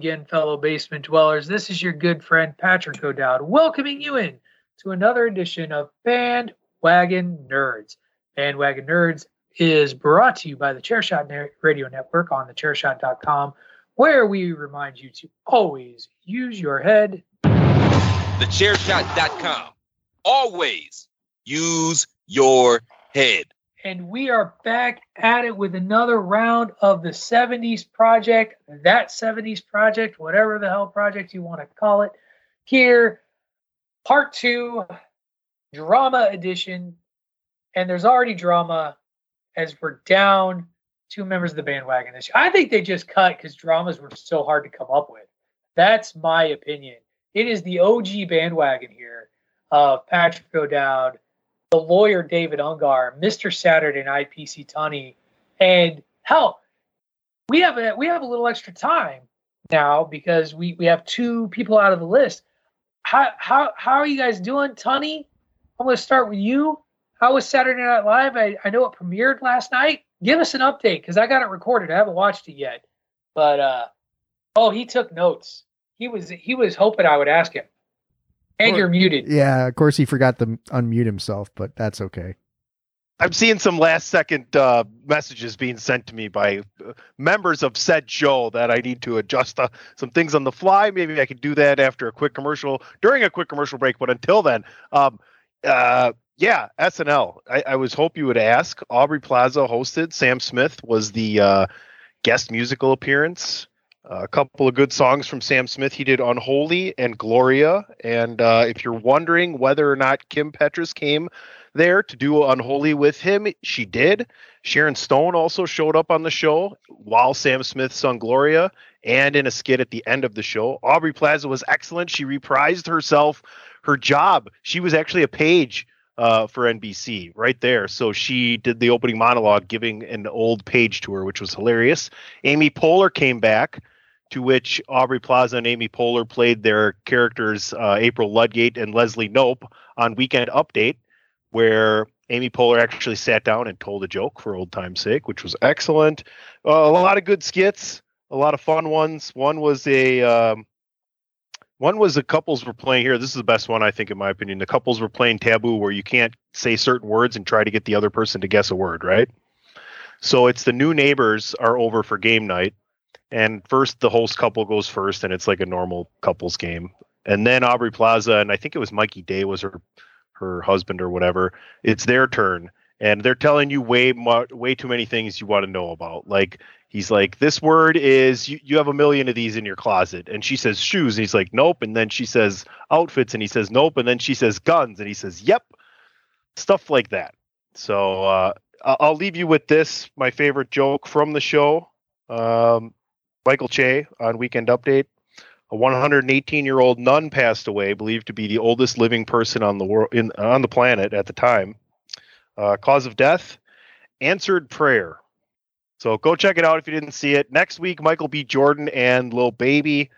Again, fellow basement dwellers. This is your good friend Patrick O'Dowd, welcoming you in to another edition of Bandwagon Nerds. Bandwagon Nerds is brought to you by the Chairshot Radio Network on the thechairshot.com, where we remind you to always use your head The thechairshot.com. Always use your head. And we are back at it with another round of the 70s project that 70s project whatever the hell project you want to call it here part two drama edition. And there's already drama as we're down two members of the bandwagon this year. i think they just cut because dramas were so hard to come up with. That's my opinion. It is the og bandwagon here of patrick o'dowd the lawyer David Ungar, Mr. Saturday Night PC Tunney, and hell, we have a we have a little extra time now because we we have two people out of the list. How how how are you guys doing, Tunney? I'm going to start with you. How was Saturday Night Live? I, I know it premiered last night. Give us an update because I got it recorded. I haven't watched it yet, but uh, oh, he took notes. He was he was hoping I would ask him. And you're muted. Yeah, of course he forgot to unmute himself, but that's okay. I'm seeing some last second uh, messages being sent to me by uh, members of said show that I need to adjust uh, some things on the fly. Maybe I could do that after a quick commercial, during a quick commercial break. But until then, um, uh, yeah, SNL. I, I was hope you would ask. Aubrey Plaza hosted. Sam Smith was the uh, guest musical appearance. A couple of good songs from Sam Smith. He did Unholy and Gloria. And uh, if you're wondering whether or not Kim Petras came there to do Unholy with him, she did. Sharon Stone also showed up on the show while Sam Smith sung Gloria and in a skit at the end of the show. Aubrey Plaza was excellent. She reprised herself, her job. She was actually a page uh, for NBC right there. So she did the opening monologue, giving an old page to her, which was hilarious. Amy Poehler came back, to which Aubrey Plaza and Amy Poehler played their characters, uh, April Ludgate and Leslie Knope, on Weekend Update, where Amy Poehler actually sat down and told a joke for old time's sake, which was excellent. Uh, a lot of good skits, a lot of fun ones. One was a um, one was the couples were playing here. This is the best one, I think, in my opinion. The couples were playing taboo, where you can't say certain words and try to get the other person to guess a word, right? So it's the new neighbors are over for game night, and first the host couple goes first, and it's like a normal couples game. And then Aubrey Plaza and I think it was Mikey Day was her her husband or whatever. It's their turn, and they're telling you way way too many things you want to know about. Like he's like, this word is you, you have a million of these in your closet, and she says shoes, and he's like, nope, and then she says outfits, and he says nope, and then she says guns, and he says yep, stuff like that. So uh, I'll leave you with this, my favorite joke from the show. Um, Michael Che on Weekend Update. A 118 year old nun passed away, believed to be the oldest living person on the world in on the planet at the time. Uh, cause of death: answered prayer. So go check it out if you didn't see it. Next week, Michael B. Jordan and Lil Baby.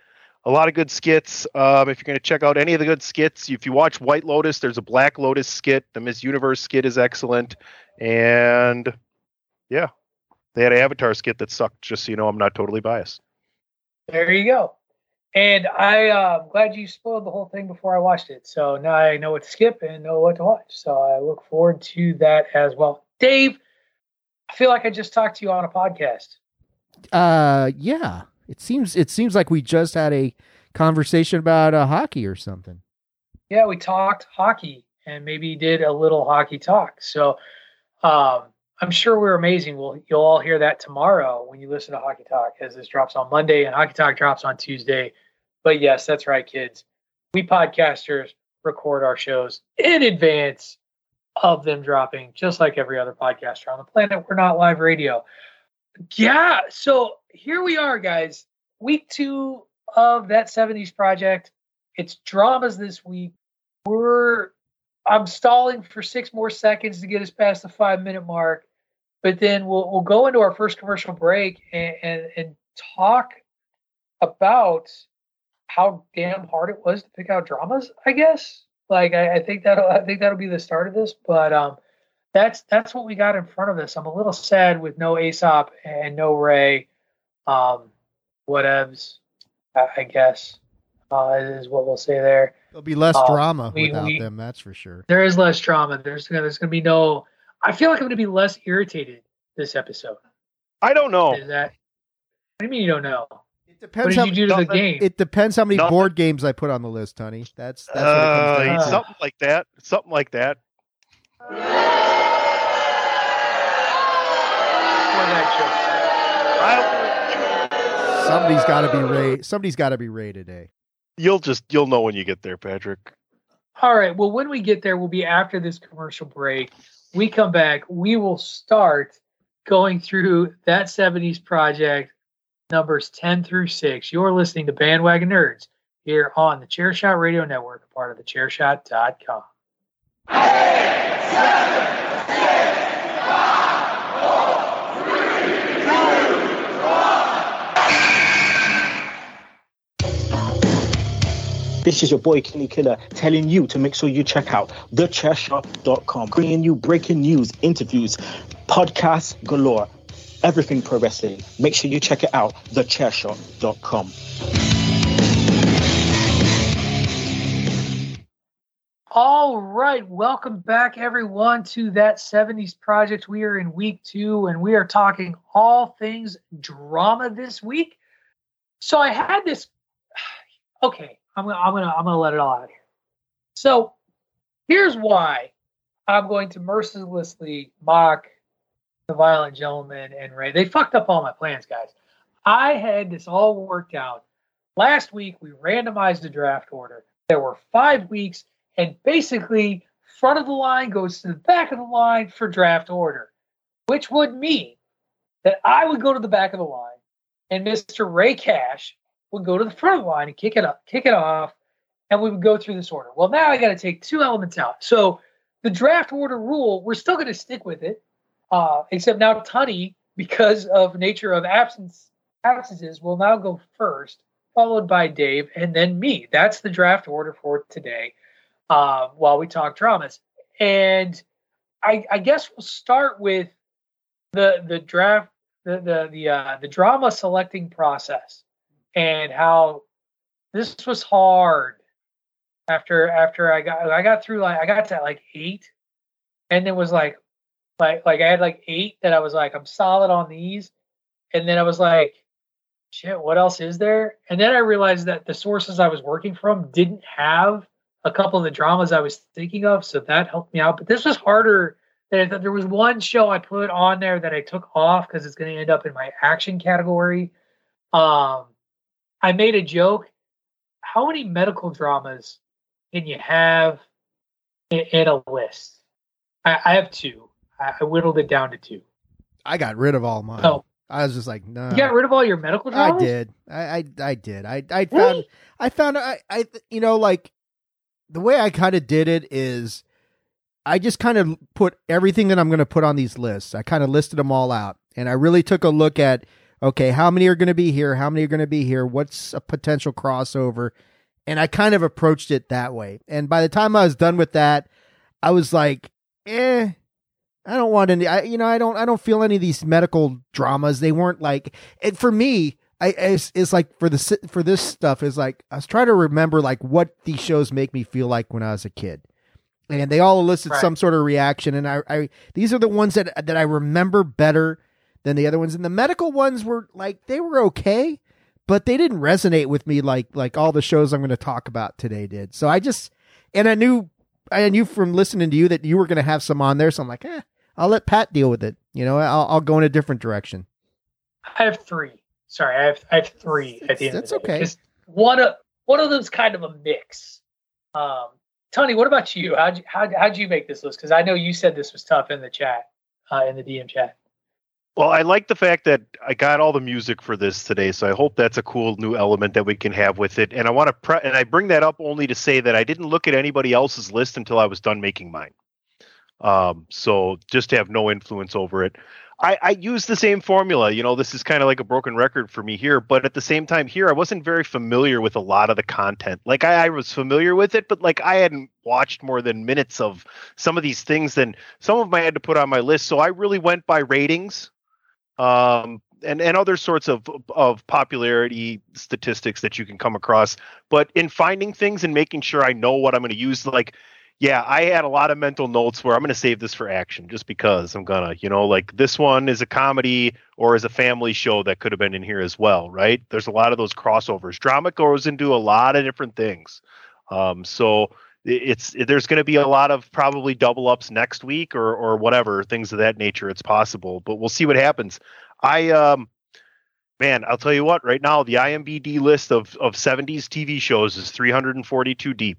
A lot of good skits. Um, if you're going to check out any of the good skits, if you watch White Lotus, there's a Black Lotus skit. The Miss Universe skit is excellent, and yeah, they had an Avatar skit that sucked. Just so you know, I'm not totally biased. There you go. And I, uh, I'm glad you spoiled the whole thing before I watched it. So now I know what to skip and know what to watch. So I look forward to that as well. Dave, I feel like I just talked to you on a podcast. Uh, yeah. It seems it seems like we just had a conversation about uh, hockey or something. Yeah, we talked hockey and maybe did a little hockey talk. So um, I'm sure we're amazing. We'll you'll all hear that tomorrow when you listen to Hockey Talk, as this drops on Monday and Hockey Talk drops on Tuesday. But yes, that's right, kids. We podcasters record our shows in advance of them dropping, just like every other podcaster on the planet. We're not live radio. Yeah, so here we are, guys. Week two of that 70s project. It's dramas this week. We're I'm stalling for six more seconds to get us past the five minute mark, but then we'll we'll go into our first commercial break and and, and talk about how damn hard it was to pick out dramas. I guess like I, I think that I think that'll be the start of this, but um, that's that's what we got in front of us. I'm a little sad with no Aesop and no Ray, um, whatevs, I, I guess uh, is what we'll say there. There'll be less Uh, drama we- without we- them, that's for sure. There is less drama. There's there's going to be no. I feel like I'm going to be less irritated this episode. I don't know. Is that? What do you mean you don't know? It What depends did how you do to the game? it depends how many Nothing. board games I put on the list, honey. That's that's what it Uh, comes down to. something like that. Something like that. What that joke I, to. Somebody's got to be Ray. Somebody's got to be Ray today. you'll just you'll know when you get there, Patrick. All right. Well, when we get there, we'll be after this commercial break. We come back. We will start going through that 70s project numbers 10 through 6. You're listening to Bandwagon Nerds here on the Chairshot Radio Network, a part of the Chairshot.com. This is your boy Kenny Killer telling you to make sure you check out thechairshot.com, bringing you breaking news, interviews, podcasts galore, everything pro wrestling. Make sure you check it out, thechairshot.com. All right, welcome back, everyone, to that 70s project. We are in week two, and we are talking all things drama this week. So I had this. Okay, I'm gonna, I'm gonna, I'm gonna let it all out here. So here's why I'm going to mercilessly mock the Violent Gentleman and Ray. They fucked up all my plans, guys. I had this all worked out. Last week we randomized the draft order. There were five weeks and basically front of the line goes to the back of the line for draft order, which would mean that I would go to the back of the line and Mr. Ray Cash would go to the front of the line and kick it up, kick it off, and we would go through this order. Well, now I got to take two elements out. So the draft order rule, we're still going to stick with it, uh, except now Tunny, because of nature of absence absences, will now go first, followed by Dave, and then me. That's the draft order for today uh, while we talk dramas. And I, I guess we'll start with the the draft, the the the uh, the drama selecting process, and how this was hard. After after I got I got through like I got to like eight, and then was like like like I had like eight that I was like I'm solid on these, and then I was like shit what else is there and then i realized that the sources i was working from didn't have a couple of the dramas I was thinking of, so that helped me out. But this was harder than. There was one show I put on there that I took off because it's going to end up in my action category. Um, I made a joke. How many medical dramas can you have in, in a list? I, I have two. I, I whittled it down to two. I got rid of all mine. Oh, I was just like, no. you got rid of all your medical dramas? I did. I, I I did. I I found Really? I found I I you know like the way I kind of did it is I just kind of put everything that I'm going to put on these lists. I kind of listed them all out and I really took a look at okay, how many are going to be here? How many are going to be here? What's a potential crossover? And I kind of approached it that way. And by the time I was done with that, I was like, eh, I don't want any. I, you know, I don't. I don't feel any of these medical dramas. They weren't like. And for me, I it's, it's like for the for this stuff is like I was trying to remember like what these shows make me feel like when I was a kid, and they all elicit Right. some sort of reaction. And I, I these are the ones that that I remember better than the other ones. And the medical ones were like they were okay, but they didn't resonate with me like like all the shows I'm going to talk about today did. So I just and I knew I knew from listening to you that you were going to have some on there. So I'm like, eh, I'll let Pat deal with it. You know, I'll, I'll go in a different direction. I have three. Sorry, I have I have three at the end. That's of the day. okay. One of one of them's kind of a mix. Um, Tony, what about you? How'd you how how'd you make this list? Because I know you said this was tough in the chat, uh, in the DM chat. Well, I like the fact that I got all the music for this today, so I hope that's a cool new element that we can have with it. And I want to pre- and I bring that up only to say that I didn't look at anybody else's list until I was done making mine. Um, so just to have no influence over it. I, I use the same formula. You know, this is kind of like a broken record for me here, but at the same time, here I wasn't very familiar with a lot of the content. Like I, I was familiar with it, but like I hadn't watched more than minutes of some of these things, and some of them I had to put on my list. So I really went by ratings um, and and other sorts of of popularity statistics that you can come across. But in finding things and making sure I know what I'm going to use, like yeah, I had a lot of mental notes where I'm going to save this for action just because I'm gonna, you know, like this one is a comedy or is a family show that could have been in here as well, right? There's a lot of those crossovers. Drama goes into a lot of different things. Um, so it- it's there's going to be a lot of probably double ups next week or or whatever things of that nature. It's possible, but we'll see what happens. I um man, I'll tell you what. Right now, the IMBD list of of 70s TV shows is 342 deep.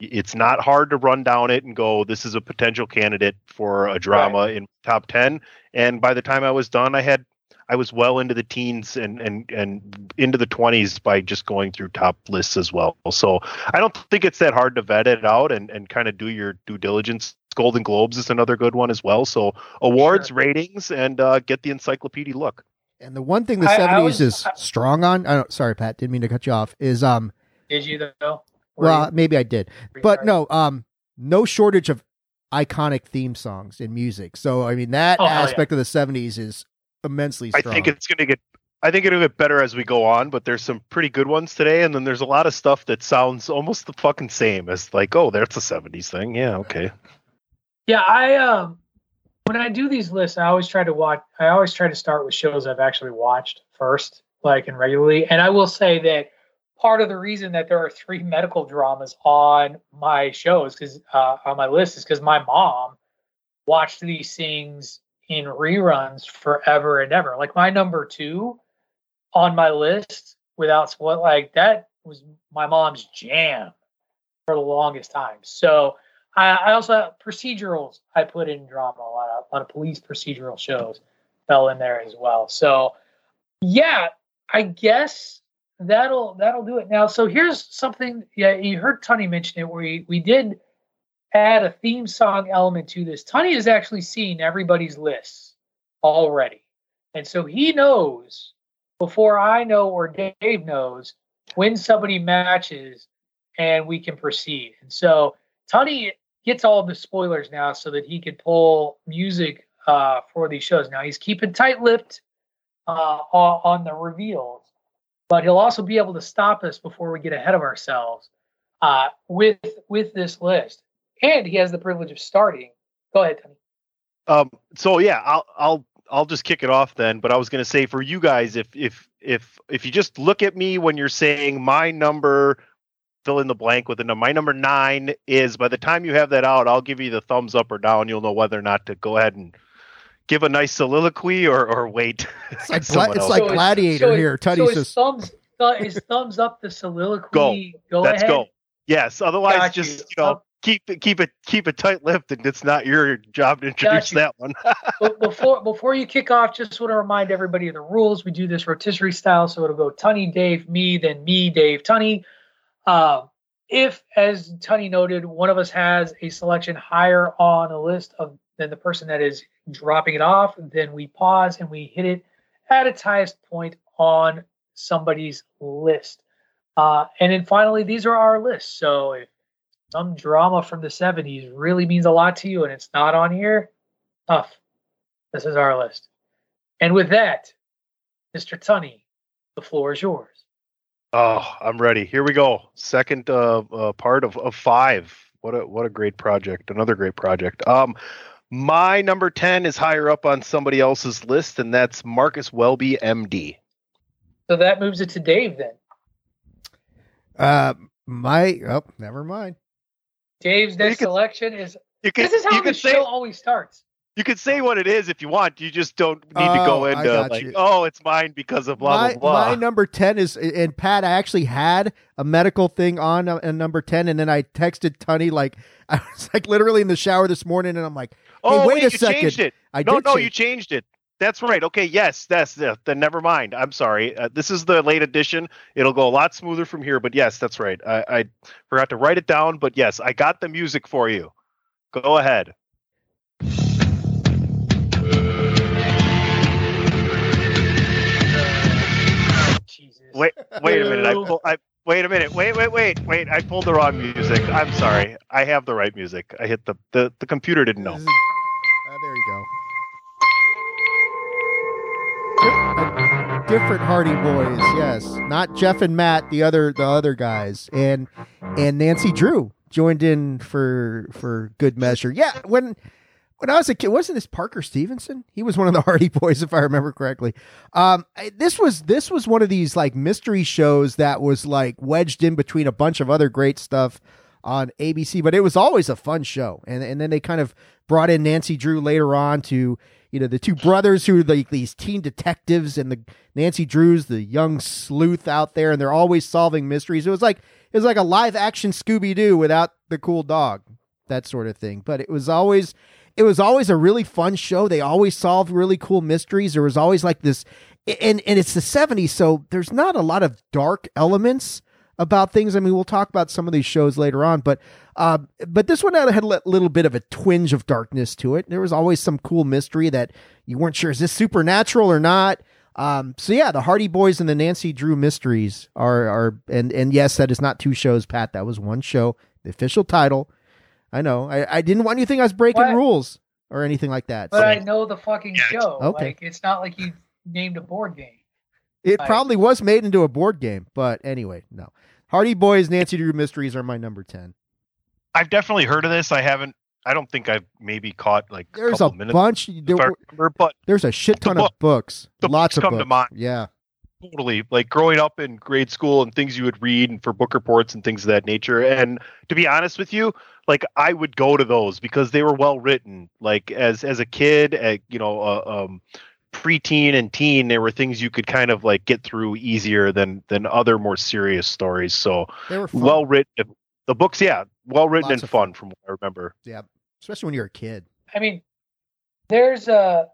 It's not hard to run down it and go, this is a potential candidate for a drama in top 10. And by the time I was done, I had I was well into the teens and and and into the 20s by just going through top lists as well. So I don't think it's that hard to vet it out and and kind of do your due diligence. Golden Globes is another good one as well. So awards, Sure. ratings, and uh, get the encyclopedia look. And the one thing the I- I seventies is strong on. I don't, sorry, Pat, didn't mean to cut you off. Is um, Did you though? Were well, you- maybe I did, but sorry? no, um, no shortage of iconic theme songs in music. So I mean, that Oh, hell yeah. aspect of the seventies is immensely strong. I think it's going to get. I think it'll get better as we go on, but there's some pretty good ones today, and then there's a lot of stuff that sounds almost the fucking same as like, oh, that's a '70s thing. Yeah, okay. Yeah, I um when I do these lists, I always try to watch. I always try to start with shows I've actually watched first, like and regularly. And I will say that part of the reason that there are three medical dramas on my shows, because uh, on my list, is because my mom watched these things in reruns forever and ever. Like my number two on my list, without what like that was my mom's jam for the longest time. So. I, I also have procedurals. I put in drama a lot of, a lot of police procedural shows fell in there as well. So yeah, I guess that'll that'll do it. Now, so here's something. Yeah, you heard Tony mention it. Where we we did add a theme song element to this. Tony has actually seen everybody's lists already, and so he knows before I know or Dave knows when somebody matches, and we can proceed. And so Tony gets all the spoilers now so that he can pull music uh, for these shows. Now he's keeping tight-lipped uh, on, on the reveals, but he'll also be able to stop us before we get ahead of ourselves uh, with with this list. And he has the privilege of starting. Go ahead, Tony. Um, so yeah, I'll I'll I'll just kick it off then. But I was going to say for you guys, if if if if you just look at me when you're saying my number, fill in the blank with a number. My number nine is. By the time you have that out, I'll give you the thumbs up or down. You'll know whether or not to go ahead and give a nice soliloquy or or wait. it's like gla- it's like So Gladiator so here. Tony's so his just thumbs th- his thumbs up the soliloquy. Go, Let's ahead. go. Yes. Otherwise, Got just you. you know. Keep it, keep it, keep it tight-lipped, and it's not your job to introduce that one. but before before you kick off, just want to remind everybody of the rules. We do this rotisserie style, so it'll go Tunny, Dave, me, then me, Dave, Tunny. Uh, if, as Tunny noted, one of us has a selection higher on a list of than the person that is dropping it off, then we pause and we hit it at its highest point on somebody's list. Uh, and then finally, these are our lists. So if some drama from the 70s really means a lot to you and it's not on here, tough. This is our list. And with that, Mr. Tunney, The floor is yours. Oh, I'm ready. Here we go. Second uh, uh, part of, of five. What a what a great project. Another great project. Um, my number ten is higher up on somebody else's list, and that's Marcus Welby, MD. So that moves it to Dave then. Uh, my oh, never mind. Dave's You next can- selection is You can this is how you the can say show always starts. you can say what it is if you want. You just don't need to go Oh, into like, you. oh, it's mine because of blah my, blah blah. my number 10 is and pat i actually had a medical thing on uh, a, a number 10 and then i texted tunny like i was like literally in the shower this morning and i'm like oh wait wait, a you second. changed it. i no, did no, change- you changed it. That's right. Okay, yes, that's uh, then. Never mind. I'm sorry. Uh, this is the late edition. It'll go a lot smoother from here. But yes, that's right. I, I forgot to write it down. But yes, I got the music for you. Go ahead. Jesus. Wait, wait a minute. I, pull, I wait a minute. Wait, wait, wait, wait. I pulled the wrong music. I'm sorry. I have the right music. I hit the the, the computer didn't know. Different hardy boys yes not jeff and matt the other the other guys and and nancy drew joined in for for good measure yeah when when I was a kid, wasn't this Parker Stevenson? He was one of the Hardy Boys, if I remember correctly. Um, this was this was one of these like mystery shows that was like wedged in between a bunch of other great stuff on ABC, but it was always a fun show. And and then they kind of brought in Nancy Drew later on to you know the two brothers who are like these teen detectives, and the Nancy Drew's the young sleuth out there, and they're always solving mysteries. It was like it was like a live action Scooby Doo without the cool dog, that sort of thing. But it was always it was always a really fun show. They always solved really cool mysteries. There was always like this, and and it's the '70s, so there's not a lot of dark elements about things. I mean, we'll talk about some of these shows later on, but uh, but this one had a little bit of a twinge of darkness to it. There was always some cool mystery that you weren't sure is this supernatural or not. Um, so yeah, the Hardy Boys and the Nancy Drew Mysteries are are and and yes, that is not two shows, Pat. That was one show. The official title. I know. I, I didn't want you to think I was breaking What? rules or anything like that. But so I know the fucking Yeah, show. okay. Like it's not like you named a board game. It I- probably was made into a board game, but anyway, no. Hardy Boys, Nancy Drew Mysteries are my number ten. I've definitely heard of this. I haven't. I don't think I've maybe caught like There's a couple minutes. bunch. There, if were- remember, but there's a shit The ton book- of books. the Lots books of come to books. mind. Yeah. totally like growing up in grade school and things you would read and for book reports and things of that nature and to be honest with you like i would go to those because they were well written like as as a kid uh, you know uh, um preteen and teen there were things you could kind of like get through easier than than other more serious stories so They were well written the books yeah well written and fun, fun. from what i remember yeah. Especially when you're a kid. I mean, there's a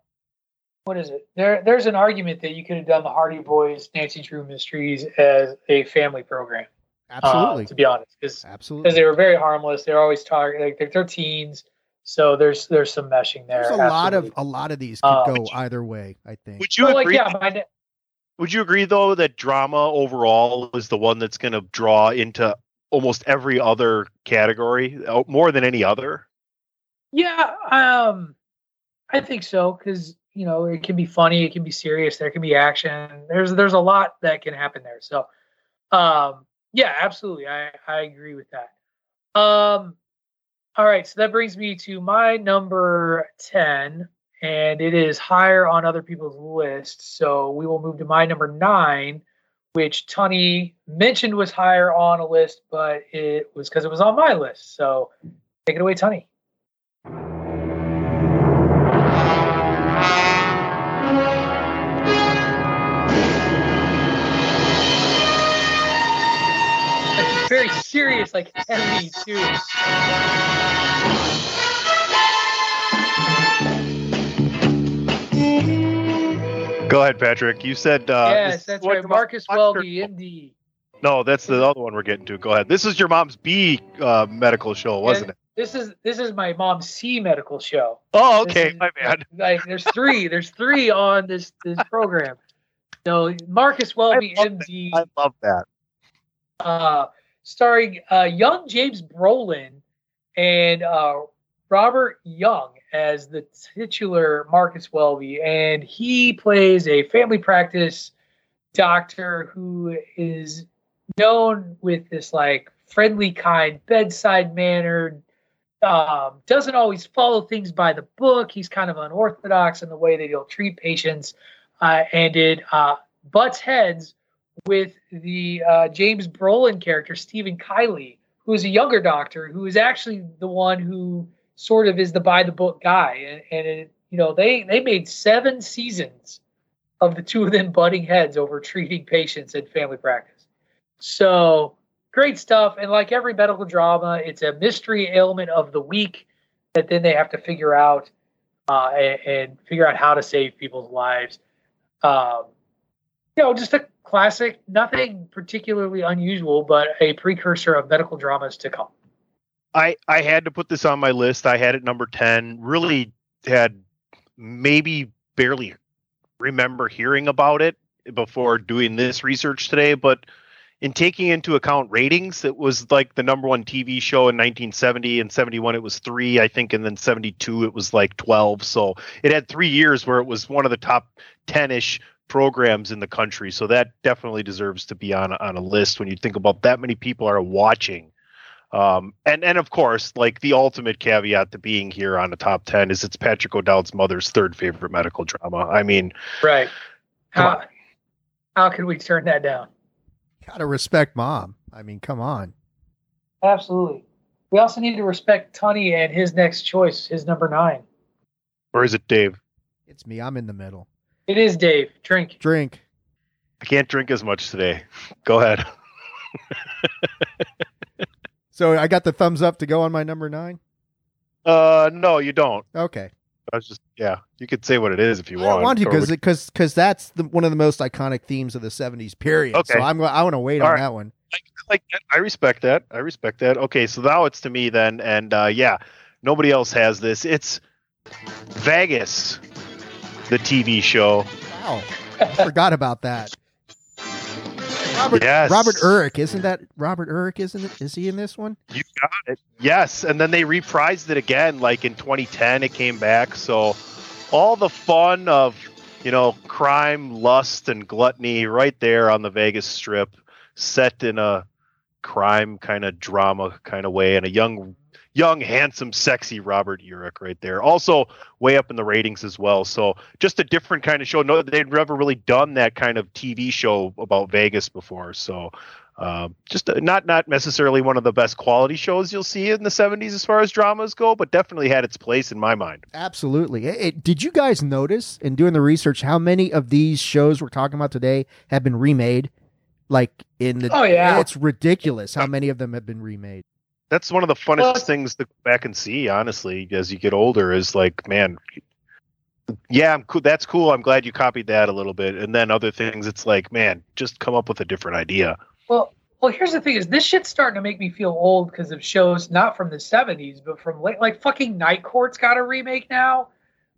what is it? There there's an argument that you could have done the Hardy Boys Nancy Drew Mysteries as a family program. uh, Absolutely. to be honest, because Absolutely. because they were very harmless. They're always talking like they're, they're teens, so there's there's some meshing there. There's a lot of a lot of these could Uh, go you- either way, I think. would you But, like agree yeah, my, Would you agree though that drama overall is the one that's going to draw into almost every other category uh, more than any other? Yeah, um, I think so because you know it can be funny, it can be serious, there can be action. There's there's a lot that can happen there. So, um, yeah, absolutely, I I agree with that. Um, all right, so that brings me to my number ten, and it is higher on other people's list. So we will move to my number nine, which Tony mentioned was higher on a list, but it was because it was on my list. So take it away, Tony. Serious, like heavy too. Go ahead, Patrick. You said uh, yes, that's right. Marcus Welby, MD. No, that's the other one we're getting to. Go ahead. This is your mom's B uh, medical show, wasn't it? This is this is my mom's C medical show. Oh, okay. is- My bad. Like there's three, there's three on this this program. So Marcus Welby, I MD, I love that. uh, starring uh, young James Brolin and uh, Robert Young as the titular Marcus Welby, and he plays a family practice doctor who is known with this like friendly, kind, bedside manner. Um, doesn't always follow things by the book. He's kind of unorthodox in the way that he'll treat patients, uh, and it uh, butts heads with the uh, James Brolin character Stephen Kiley, who is a younger doctor who is actually the one who sort of is the by the book guy, and, and it, you know they they made seven seasons of the two of them butting heads over treating patients in family practice. So great stuff. And like every medical drama, it's a mystery ailment of the week that then they have to figure out uh, and, and, figure out how to save people's lives. Um, you know, just a classic, nothing particularly unusual, but a precursor of medical dramas to come. I I had to put this on my list. I had it number ten. Really had maybe barely remember hearing about it before doing this research today, but in taking into account ratings, it was like the number one TV show in 1970 and 71 it was three, I think, and then 72 it was like 12. So it had three years where it was one of the top 10 ish programs in the country. So that definitely deserves to be on on a list when you think about that many people are watching. Um, and and of course, like the ultimate caveat to being here on the top 10 is it's Patrick O'Dowd's mother's third favorite medical drama. I mean, right? How how can we turn that down? Gotta respect mom. I mean, come on. Absolutely. We also need to respect Tunney and his next choice, his number nine. Or is it Dave? It's me. I'm in the middle. It is Dave. Drink. Drink. I can't drink as much today. Go ahead. so I got the thumbs up to go on my number nine? Uh, no, you don't. Okay. I was just yeah. You could say what it is if you I want. I want to because because because that's the, one of the most iconic themes of the '70s period. Okay. So I'm I want to wait All on right. that one. I, like I respect that. I respect that. Okay, so now it's to me then, and uh, yeah, nobody else has this. It's Vegas, the TV show. Wow, I forgot about that. Robert, yes. Robert Urich, isn't that Robert Urich? Isn't it? Is he in this one? You got it. Yes, and then they reprised it again, like in 2010. It came back. So all the fun of you know crime, lust, and gluttony right there on the Vegas Strip, set in a crime kind of drama kind of way, and a young young, handsome, sexy Robert Urich right there. Also way up in the ratings as well. So just a different kind of show. No, they'd never really done that kind of TV show about Vegas before. So uh, just not not necessarily one of the best quality shows you'll see in the 70s as far as dramas go, but definitely had its place in my mind. Absolutely. Hey, did you guys notice in doing the research how many of these shows we're talking about today have been remade? Like in the oh yeah, it's ridiculous how many of them have been remade that's one of the funnest well, things to go back and see honestly as you get older is like man yeah i'm cool that's cool i'm glad you copied that a little bit and then other things it's like man just come up with a different idea. Well well here's the thing is this shit's starting to make me feel old because of shows not from the 70s but from late like fucking night court's got a remake now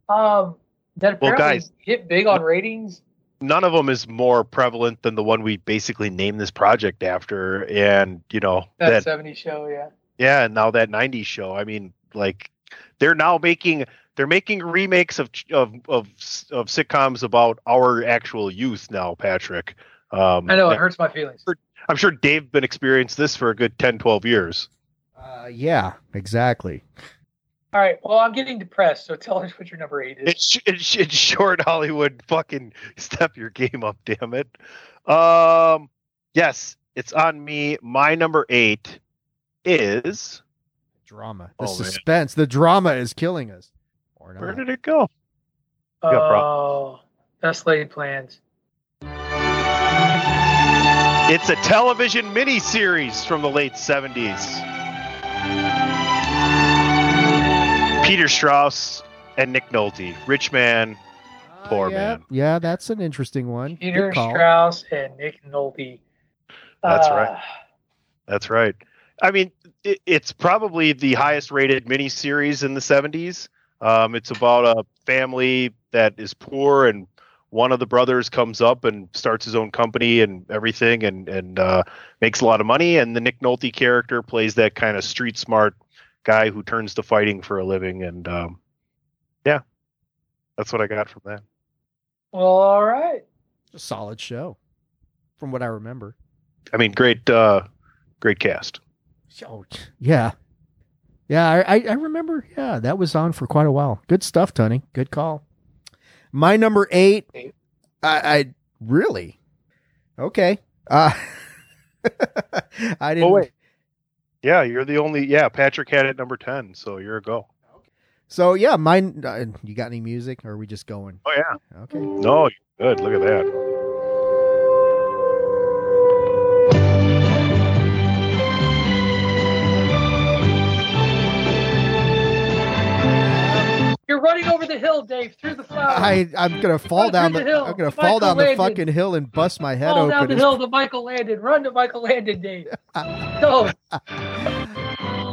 um that apparently well, guys, hit big on ratings. none of them is more prevalent than the one we basically named this project after and you know that, that 70s show yeah yeah, and now that '90s show. I mean, like they're now making they're making remakes of of of, of sitcoms about our actual youth now, Patrick. Um, I know it hurts my feelings. I'm sure Dave been experienced this for a good 10, 12 years. Uh, yeah, exactly. All right. Well, I'm getting depressed, so tell us what your number eight is. It's, it's, it's short Hollywood. Fucking step your game up, damn it. Um, yes, it's on me. My number eight is drama. The oh, suspense, man. the drama is killing us. Where did it go? Oh, best laid plans. It's a television miniseries from the late 70s. Peter Strauss and Nick Nolte. Rich man, poor uh, yeah, man. Yeah, that's an interesting one. Peter Strauss and Nick Nolte. That's uh, right. That's right. I mean, it, it's probably the highest rated miniseries in the 70s. Um, it's about a family that is poor, and one of the brothers comes up and starts his own company and everything, and and uh, makes a lot of money. And the Nick Nolte character plays that kind of street smart guy who turns to fighting for a living. And um, yeah, that's what I got from that. Well, all right. A solid show. from what I remember. I mean, great, uh, great cast. Oh, yeah, yeah. I, I I remember. Yeah, that was on for quite a while. Good stuff, Tony. Good call. My number eight. I, I really okay. Uh, I didn't. Oh wait, yeah, you're the only. Yeah, Patrick had it number ten, so you're a go. So yeah, mine. Uh, you got any music, or are we just going? Oh yeah. Okay. No, you're good. Look at that. You're running over the hill, Dave, through the flowers. I I'm gonna fall Run down the. the hill. I'm gonna Michael fall down the fucking hill and bust my head Fall open. down the hill to Michael Landon. Run to Michael Landon, Dave. Go.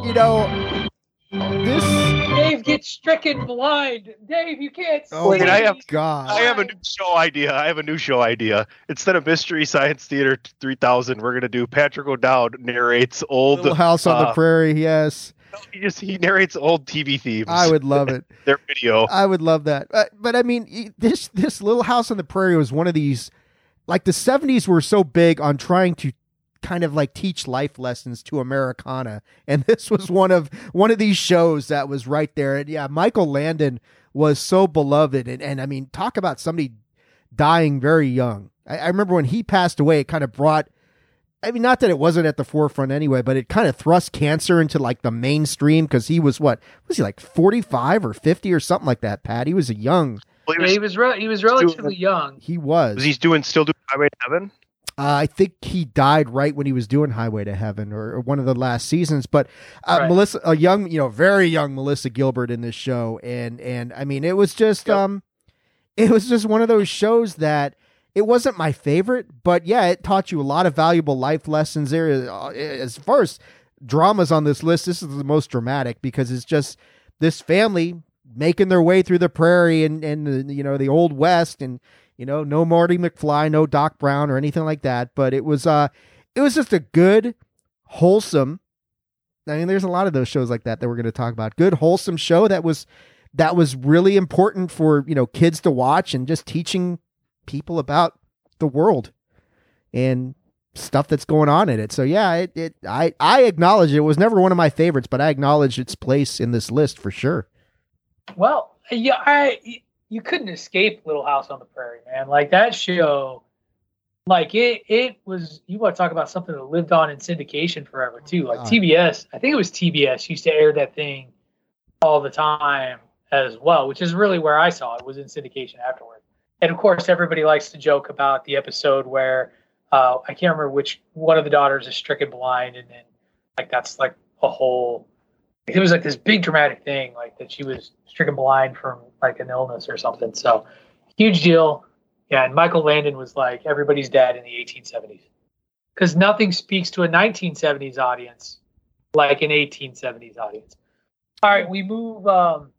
You know, this. Dave gets stricken blind. Dave, you can't Oh Wait, see. I have- God. I have a new show idea. I have a new show idea. Instead of Mystery Science Theater 3000, we're gonna do Patrick O'Dowd narrates old. Little House on the uh, Prairie. Yes, He just he narrates old TV themes. I would love it. their video. I would love that. But, but I mean, this this Little House on the Prairie was one of these. Like the '70s were so big on trying to kind of like teach life lessons to Americana, and this was one of one of these shows that was right there. And yeah, Michael Landon was so beloved, and and I mean, talk about somebody dying very young. I, I remember when he passed away, it kind of brought. I mean, not that it wasn't at the forefront anyway, but it kind of thrust cancer into like the mainstream because he was what was he like forty five or fifty or something like that? Pat, he was a young. Well, he Yeah, was, he was re- he was relatively young. He was. was he doing still doing Highway to Heaven? Uh, I think he died right when he was doing Highway to Heaven or, or one of the last seasons. But uh, Right. Melissa, a young, you know, very young Melissa Gilbert in this show, and and I mean, it was just, Yep. um, it was just one of those shows that it wasn't my favorite, but yeah, it taught you a lot of valuable life lessons. There, Uh, as far as dramas on this list, this is the most dramatic because it's just this family making their way through the prairie and and you know the old west and you know no Marty McFly, no Doc Brown or anything like that. But it was uh it was just a good, wholesome. I mean, there's a lot of those shows like that that we're going to talk about. Good, wholesome show that was that was really important for you know kids to watch and just teaching people about the world and stuff that's going on in it. So yeah, it, it I I acknowledge it. was never one of my favorites, but I acknowledge its place in this list for sure. Well, yeah, I you couldn't escape Little House on the Prairie, man. Like that show, like it it was. You want to talk about something that lived on in syndication forever too. Like. TBS, I think it was TBS used to air that thing all the time as well, which is really where I saw it was in syndication afterward. And of course, everybody likes to joke about the episode where uh, I can't remember which one of the daughters is stricken blind, and then like that's like a whole it was like this big dramatic thing, like that she was stricken blind from like an illness or something. So huge deal. Yeah, and Michael Landon was like everybody's dad in the 1870s, because nothing speaks to a 1970s audience like an 1870s audience. All right, we move. Um,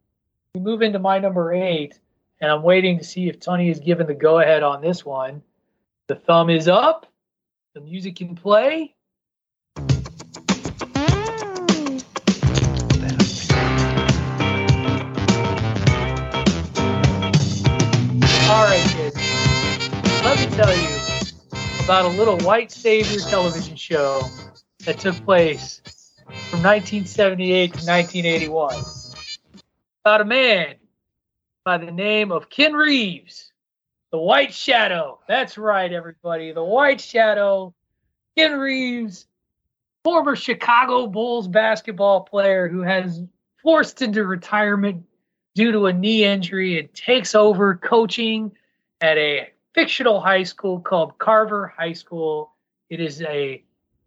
we move into my number eight, and I'm waiting to see if Tony is given the go ahead on this one. The thumb is up. The music can play. All right, kids. Let me tell you about a little white savior television show that took place from 1978 to 1981. About a man by the name of Ken Reeves, the White Shadow. That's right, everybody. The White Shadow. Ken Reeves, former Chicago Bulls basketball player who has forced into retirement due to a knee injury and takes over coaching at a fictional high school called Carver High School. It is a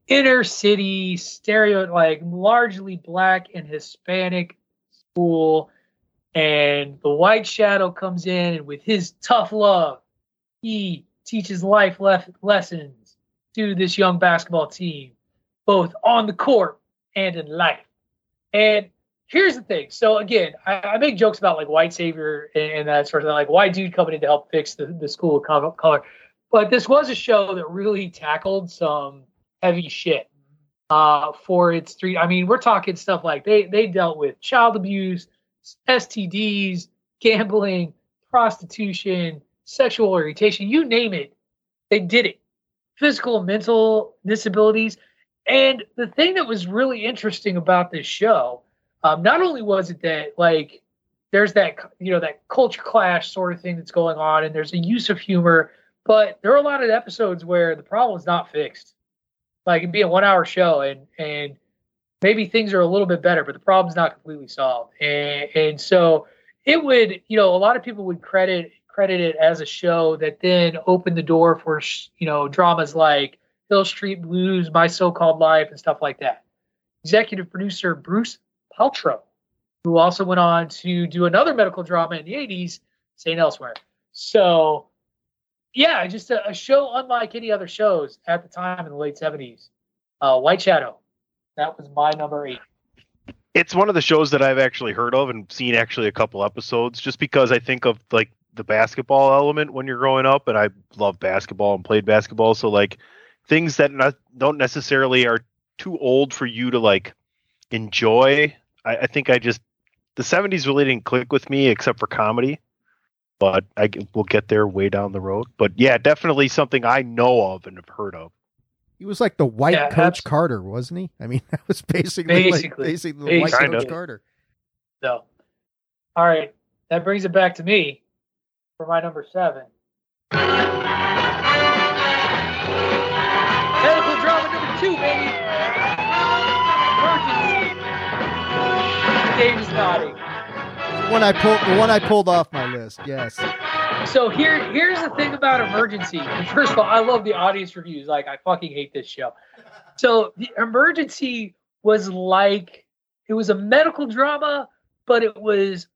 inner city stereo like largely black and Hispanic school and the white shadow comes in and with his tough love he teaches life lessons to this young basketball team both on the court and in life and here's the thing. So again, I, I make jokes about like white savior and, and that sort of thing, like white dude coming in to help fix the, the school of color. But this was a show that really tackled some heavy shit uh, for its three. I mean, we're talking stuff like they they dealt with child abuse, STDs, gambling, prostitution, sexual orientation, you name it, they did it. physical mental disabilities. And the thing that was really interesting about this show, um, not only was it that like there's that you know that culture clash sort of thing that's going on, and there's a use of humor, but there are a lot of episodes where the problem is not fixed. Like it'd be a one hour show, and and maybe things are a little bit better, but the problem's not completely solved. And and so it would, you know, a lot of people would credit credit it as a show that then opened the door for you know dramas like Hill Street Blues, My So-Called Life, and stuff like that. Executive producer Bruce Paltrow, who also went on to do another medical drama in the 80s, St. Elsewhere. So, yeah, just a, a, show unlike any other shows at the time in the late 70s. Uh, White Shadow. That was my number eight. It's one of the shows that I've actually heard of and seen actually a couple episodes just because I think of like the basketball element when you're growing up and I love basketball and played basketball. So like things that not, don't necessarily are too old for you to like enjoy. I, I think I just the '70s really didn't click with me except for comedy, but I will get there way down the road. But yeah, definitely something I know of and have heard of. He was like the white yeah, Coach absolutely. Carter, wasn't he? I mean, that was basically basically, like, basically the white Coach Carter. So, all right, that brings it back to me for my number seven. Medical drama number two, baby. Emergency. Dave's nodding. The one I pulled, the one I pulled off my list. Yes. So here, here's the thing about emergency. First of all, I love the audience reviews. Like I fucking hate this show. So the emergency was like it was a medical drama, but it was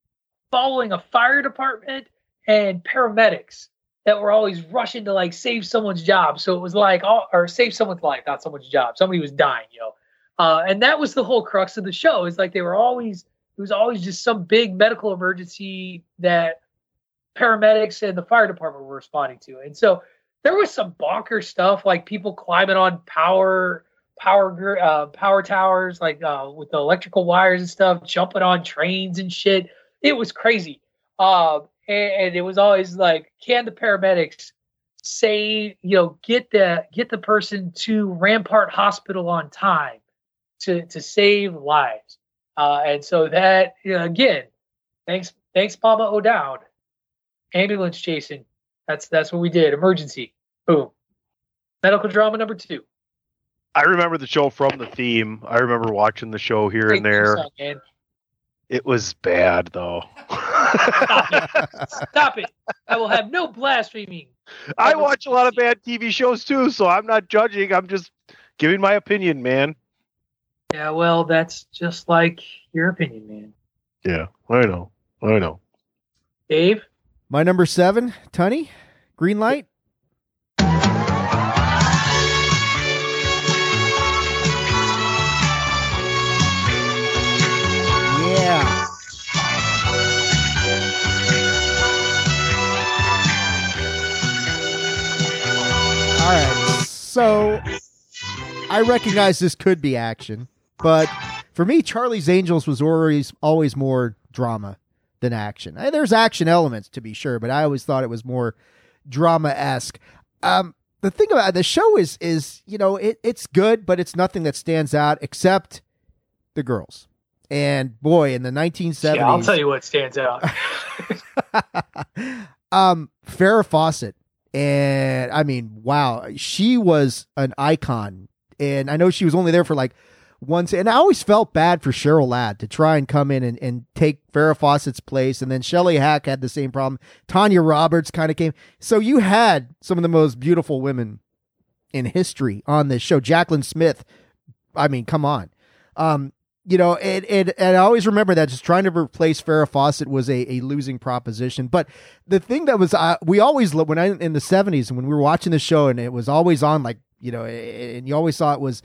following a fire department and paramedics that were always rushing to like save someone's job. So it was like, or save someone's life, not someone's job. Somebody was dying, you know. Uh, and that was the whole crux of the show. Is like they were always, it was always just some big medical emergency that paramedics and the fire department were responding to. And so there was some bonker stuff like people climbing on power power uh, power towers like uh, with the electrical wires and stuff, jumping on trains and shit. It was crazy. Uh, and, and it was always like, can the paramedics say, you know, get the get the person to Rampart Hospital on time to to save lives? Uh, and so that you know, again, thanks thanks Mama O'Dowd, ambulance chasing. That's that's what we did. Emergency, boom. Medical drama number two. I remember the show from the theme. I remember watching the show here Great and there. Song, it was bad though. Stop it. Stop it. I will have no blaspheming. I watch a lot of bad TV shows too, so I'm not judging. I'm just giving my opinion, man. Yeah, well, that's just like your opinion, man. Yeah, I know. I know. Dave? My number seven, Tunny, green light. Yeah. All right. So I recognize this could be action, but for me, Charlie's Angels was always always more drama than action. There's action elements to be sure, but I always thought it was more drama esque. Um, the thing about the show is is you know it, it's good, but it's nothing that stands out except the girls. And boy, in the 1970s, yeah, I'll tell you what stands out. um, Farrah Fawcett and I mean, wow, she was an icon. And I know she was only there for like once. And I always felt bad for Cheryl Ladd to try and come in and, and take Farrah Fawcett's place. And then Shelley Hack had the same problem. Tanya Roberts kind of came. So you had some of the most beautiful women in history on this show. Jaclyn Smith. I mean, come on. Um, you know, and, and, and I always remember that just trying to replace Farrah Fawcett was a, a losing proposition. But the thing that was, uh, we always, when I, in the 70s, when we were watching the show and it was always on, like, you know, and you always saw it was,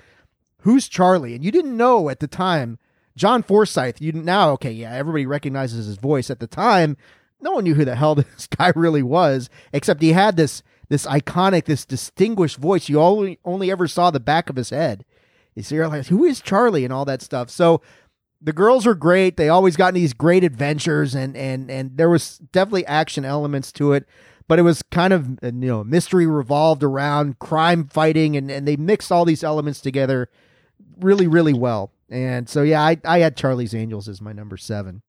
who's Charlie? And you didn't know at the time, John Forsythe, you now, okay, yeah, everybody recognizes his voice. At the time, no one knew who the hell this guy really was, except he had this, this iconic, this distinguished voice. You only, only ever saw the back of his head so you're like, who is Charlie and all that stuff. So the girls are great. They always got these great adventures and and and there was definitely action elements to it. but it was kind of you know mystery revolved around crime fighting, and and they mixed all these elements together really really well. And so yeah, I I had Charlie's Angels as my number seven.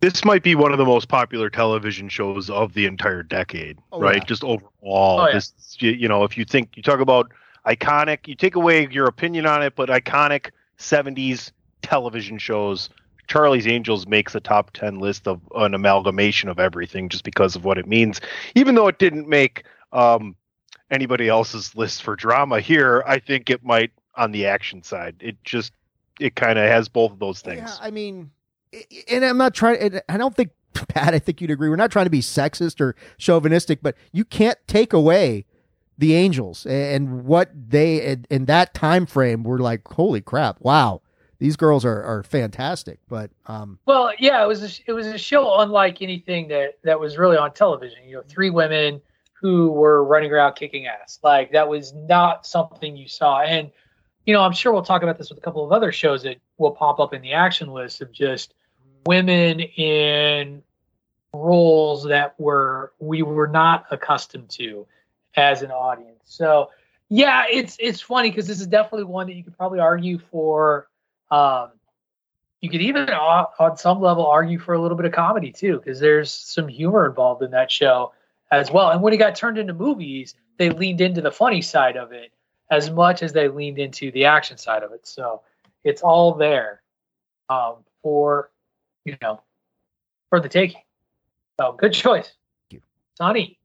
This might be one of the most popular television shows of the entire decade, Oh, right? yeah. Just overall. Oh, yeah. This, you, you know, if you think you talk about iconic, you take away your opinion on it, but iconic 70s television shows, Charlie's Angels makes a top 10 list of an amalgamation of everything just because of what it means. Even though it didn't make um, anybody else's list for drama here, I think it might on the action side. It just, it kind of has both of those things. Yeah, I mean, and I'm not trying. and I don't think Pat. I think you'd agree. We're not trying to be sexist or chauvinistic, but you can't take away the Angels and what they in, in that time frame were like. Holy crap! Wow, these girls are are fantastic. But um, Well, yeah, it was a, it was a show unlike anything that that was really on television. You know, three women who were running around kicking ass. Like that was not something you saw. And you know, I'm sure we'll talk about this with a couple of other shows that will pop up in the action list of just women in roles that were we were not accustomed to as an audience. So yeah, it's it's funny because this is definitely one that you could probably argue for. Um, you could even on on some level argue for a little bit of comedy too because there's some humor involved in that show as well and when it got turned into movies they leaned into the funny side of it as much as they leaned into the action side of it so it's all there um, for you know for the taking so good choice Thank you. sonny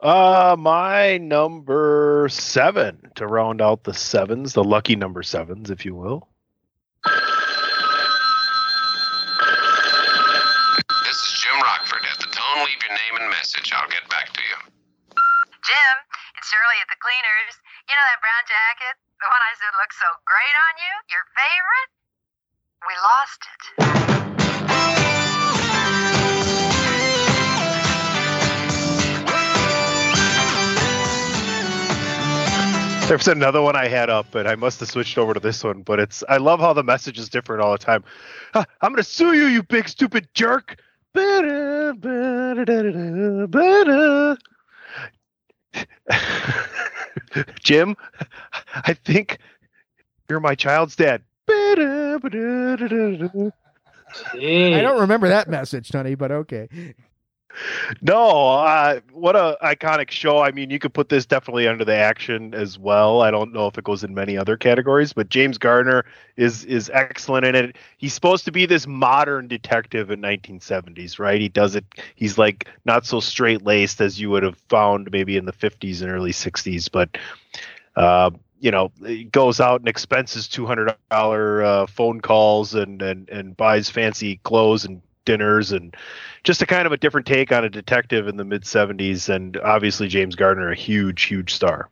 Uh, my number seven to round out the sevens, the lucky number sevens, if you will. This is Jim Rockford. At the tone, leave your name and message. I'll get back to you. Jim, it's Shirley at the cleaners. You know that brown jacket? The one I said looked so great on you? Your favorite? We lost it. There's another one I had up, but I must have switched over to this one. But it's I love how the message is different all the time. "Ah, I'm gonna sue you, you big stupid jerk. Ba-da, ba-da-da-da-da, ba-da. Jim, I think you're my child's dad. Ba-da. I don't remember that message, Tony, But okay. No, uh, what a iconic show. I mean, you could put this definitely under the action as well. I don't know if it goes in many other categories, but James Gardner is is excellent in it. He's supposed to be this modern detective in 1970s, right? He does it. He's like not so straight laced as you would have found maybe in the 50s and early 60s, but uh, you know, he goes out and expenses two hundred dollar uh, phone calls and and and buys fancy clothes and dinners and just a kind of a different take on a detective in the mid 70s and obviously James Gardner a huge huge star.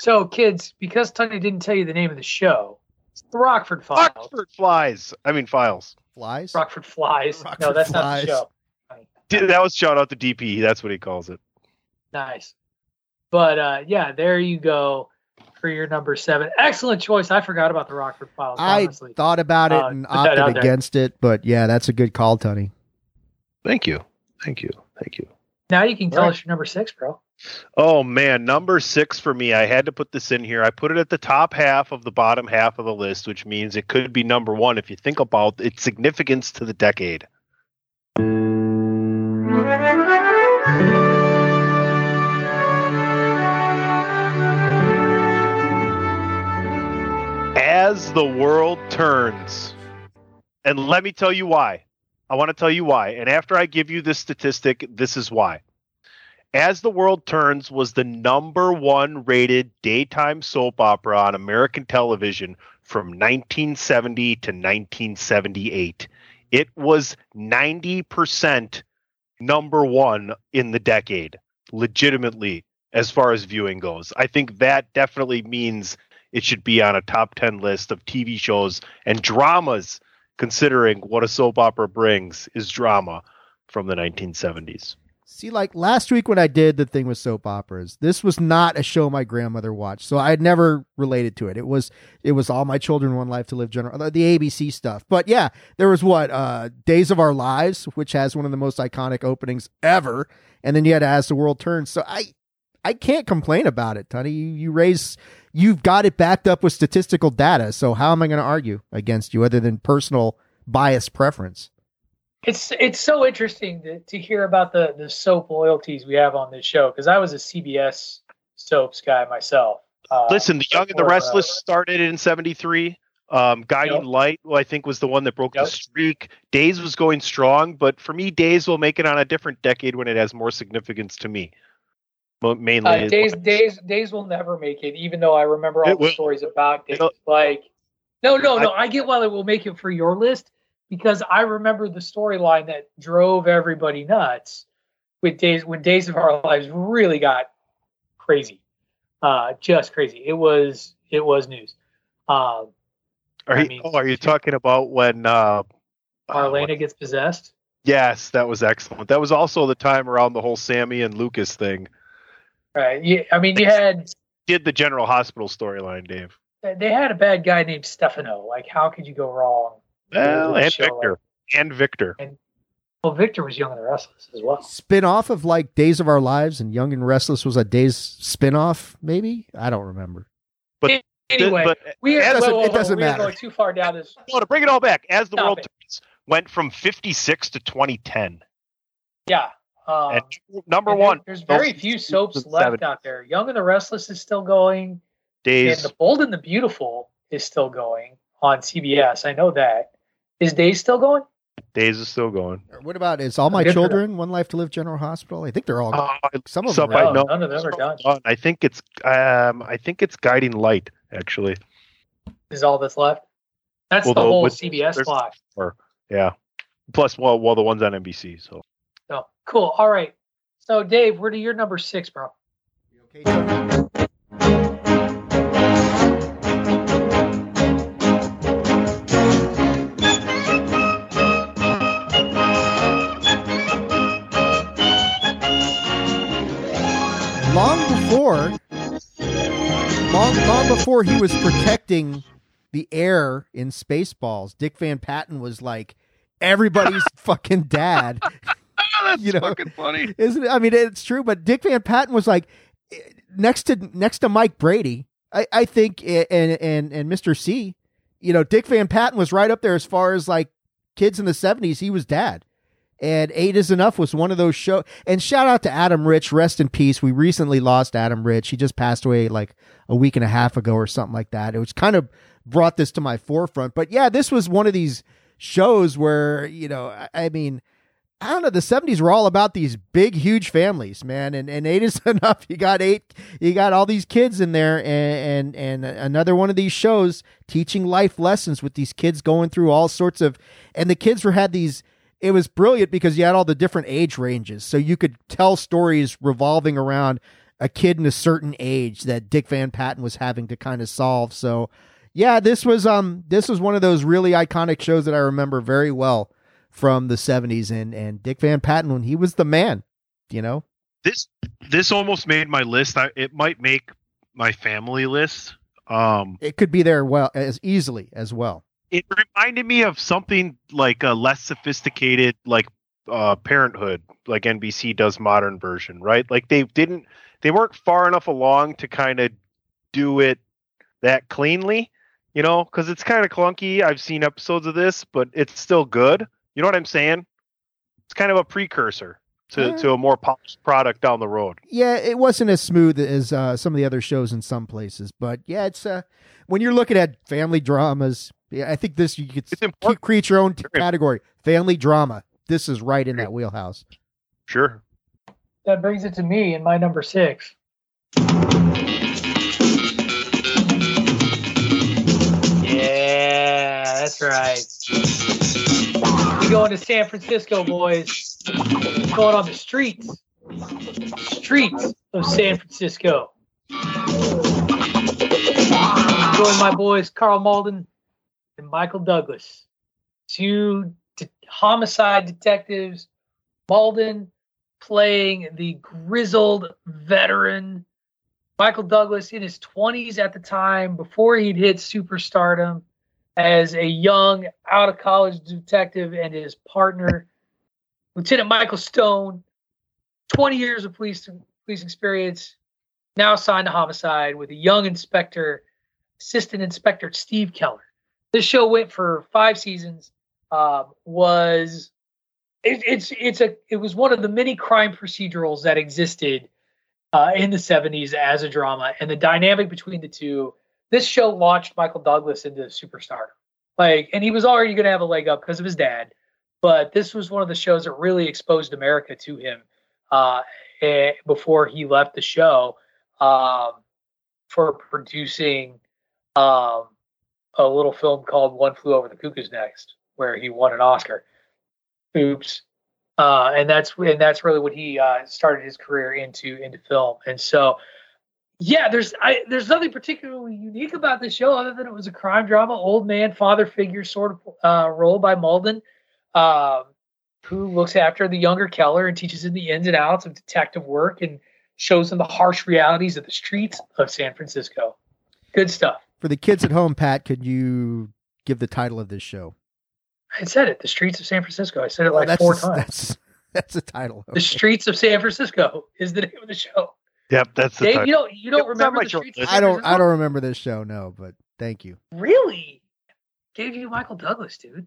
so kids because tony didn't tell you the name of the show it's the rockford files Oxford flies. I mean files. Flies. rockford flies no that's Flies. not the show D- That was shout out to DP. That's what he calls it. Nice. But uh, yeah, there you go for your number seven. Excellent choice. I forgot about the Rockford Files. I honestly. thought about it Uh, and put that out opted against it, but yeah, that's a good call, Tony. Thank you. Thank you. Thank you. now you can tell Right. us your number six, bro. Oh man, number six for me. I had to put this in here. I put it at the top half of the bottom half of the list, which means it could be number one if you think about its significance to the decade. As the world turns, and let me tell you why. I want to tell you why. And after I give you this statistic, this is why. As the World Turns was the number one rated daytime soap opera on American television from 1970 to 1978. It was 90% number one in the decade, legitimately, as far as viewing goes. I think that definitely means it should be on a top 10 list of TV shows and dramas, considering what a soap opera brings is drama from the 1970s. See, like last week when I did the thing with soap operas, this was not a show my grandmother watched, so I had never related to it. It was it was all my children, one life to live, general the ABC stuff. But yeah, there was what uh, Days of Our Lives, which has one of the most iconic openings ever, and then you had As the World Turns. So I I can't complain about it, Tony. You, you raise you've got it backed up with statistical data. So how am I going to argue against you other than personal bias preference? It's it's so interesting to, to hear about the the soap loyalties we have on this show because I was a CBS soaps guy myself. Uh, Listen, The Young and the before, uh, Restless started in '73. Um, Guiding Yep. Light, well, I think, was the one that broke Yep. the streak. Days was going strong, but for me, Days will make it on a different decade when it has more significance to me. Mainly, Uh, days days days will never make it, even though I remember all the will. stories about days. It'll- Like, no, no, no. I get why it will make it for your list because I remember the storyline that drove everybody nuts with days when Days of Our Lives really got crazy, uh, just crazy. It was it was news. Um, Are I you, mean- oh, are you talking about when? Uh, uh, Marlena what- gets possessed. yes, that was excellent. That was also the time around the whole Sami and Lucas thing. Right. Yeah. I mean, you had Did the General Hospital storyline, Dave? they had a bad guy named Stefano. Like, how could you go wrong? Well, with a and show like- Victor, and Victor. Well, Victor was young and the restless as well. Spin off of like Days of Our Lives and Young and Restless was a Days spin off, maybe? I don't remember. But anyway, but we are, It doesn't- whoa, whoa, it doesn't we are going too far down this. no, to bring it all back, as the Stop world it. turns, went from 56 to 2010. Yeah. Um, and number and there- one, there's very few soaps left 70 out there. Young and the Restless is still going, days. and The Bold and the Beautiful is still going on CBS. I know that. Is Days still going? Days is still going. What about is All My Good. Children, One Life to Live General Hospital? I think they're all Uh, some of some them. I are No, know. none of them are done. done. I think it's um, I think it's Guiding Light actually. Is all that's left? That's Well, the the- whole with- CBS there's- block. Yeah. Plus, well, well, the ones on NBC. So So cool. All right. So Dave, we're to your number six, bro. Okay, Tony? long before long long before he was protecting the air in Spaceballs, Dick Van Patten was like everybody's fucking dad. that's You know, fucking funny. Isn't it? I mean, it's true, but Dick Van Patten was like next to next to Mike Brady. I, I think and and and Mr. C, you know, Dick Van Patten was right up there as far as like kids in the seventies. He was dad. And Eight is Enough was one of those shows. And shout out to Adam Rich, rest in peace. We recently lost Adam Rich. He just passed away like a week and a half ago or something like that. It was kind of brought this to my forefront. But yeah, this was one of these shows where, you know, I, I mean, I don't know. The seventies were all about these big, huge families, man. And and eight is enough. You got eight. You got all these kids in there, and and and another one of these shows teaching life lessons with these kids going through all sorts of. And the kids were had these. It was brilliant because you had all the different age ranges, so you could tell stories revolving around a kid in a certain age that Dick Van Patten was having to kind of solve. So, yeah, this was um this was one of those really iconic shows that I remember very well from the 70s and and Dick Van Patten when he was the man, you know. This this almost made my list. I, it might make my family list. Um, It could be there well as easily as well. it reminded me of something like a less sophisticated, like uh, Parenthood, like NBC does modern version, right? Like they didn't, they weren't far enough along to kind of do it that cleanly, you know, because it's kind of clunky. I've seen episodes of this, but it's still good. You know what I'm saying? It's kind of a precursor to, Yeah. to a more polished product down the road. Yeah, it wasn't as smooth as uh, some of the other shows in some places, but yeah, it's uh, when you're looking at family dramas. Yeah, I think this you could It's keep, create your own t- category, family drama. This is right in that wheelhouse. Sure. That brings it to me in my number six. Yeah, that's right. Going to San Francisco, boys. Going on the streets, streets of San Francisco. Join my boys Karl Malden and Michael Douglas, two de- homicide detectives. Malden playing the grizzled veteran Michael Douglas in his 20s at the time, before he'd hit superstardom, as a young out of college detective and his partner, Lieutenant Michael Stone, 20 years of police police experience, now assigned to homicide with a young inspector, assistant inspector Steve Keller. This show went for five seasons. Um, was it, it's it's a it was one of the many crime procedurals that existed uh, in the 70s as a drama, and the dynamic between the two. This show launched Michael Douglas into superstar. Like, and he was already going to have a leg up because of his dad, but this was one of the shows that really exposed America to him uh, eh, before he left the show um, for producing um, a little film called One Flew Over the Cuckoo's Nest, where he won an Oscar. Oops. Uh, and that's and that's really what he uh, started his career into into film. And so, yeah, there's I, there's nothing particularly unique about this show other than it was a crime drama, old man father figure sort of uh, role by Malden, um, who looks after the younger Keller and teaches him the ins and outs of detective work and shows him the harsh realities of the streets of San Francisco. Good stuff. For the kids at home, Pat, could you give the title of this show? I said it. The streets of San Francisco. I said it like four the- times. That's that's a title. The streets of San Francisco is the name of the show. Yep, that's the Dave, title. you don't you don't It remember the short streets of list. San I don't. I don't remember this show. No, but thank you. Really? Gave you Michael Douglas, dude.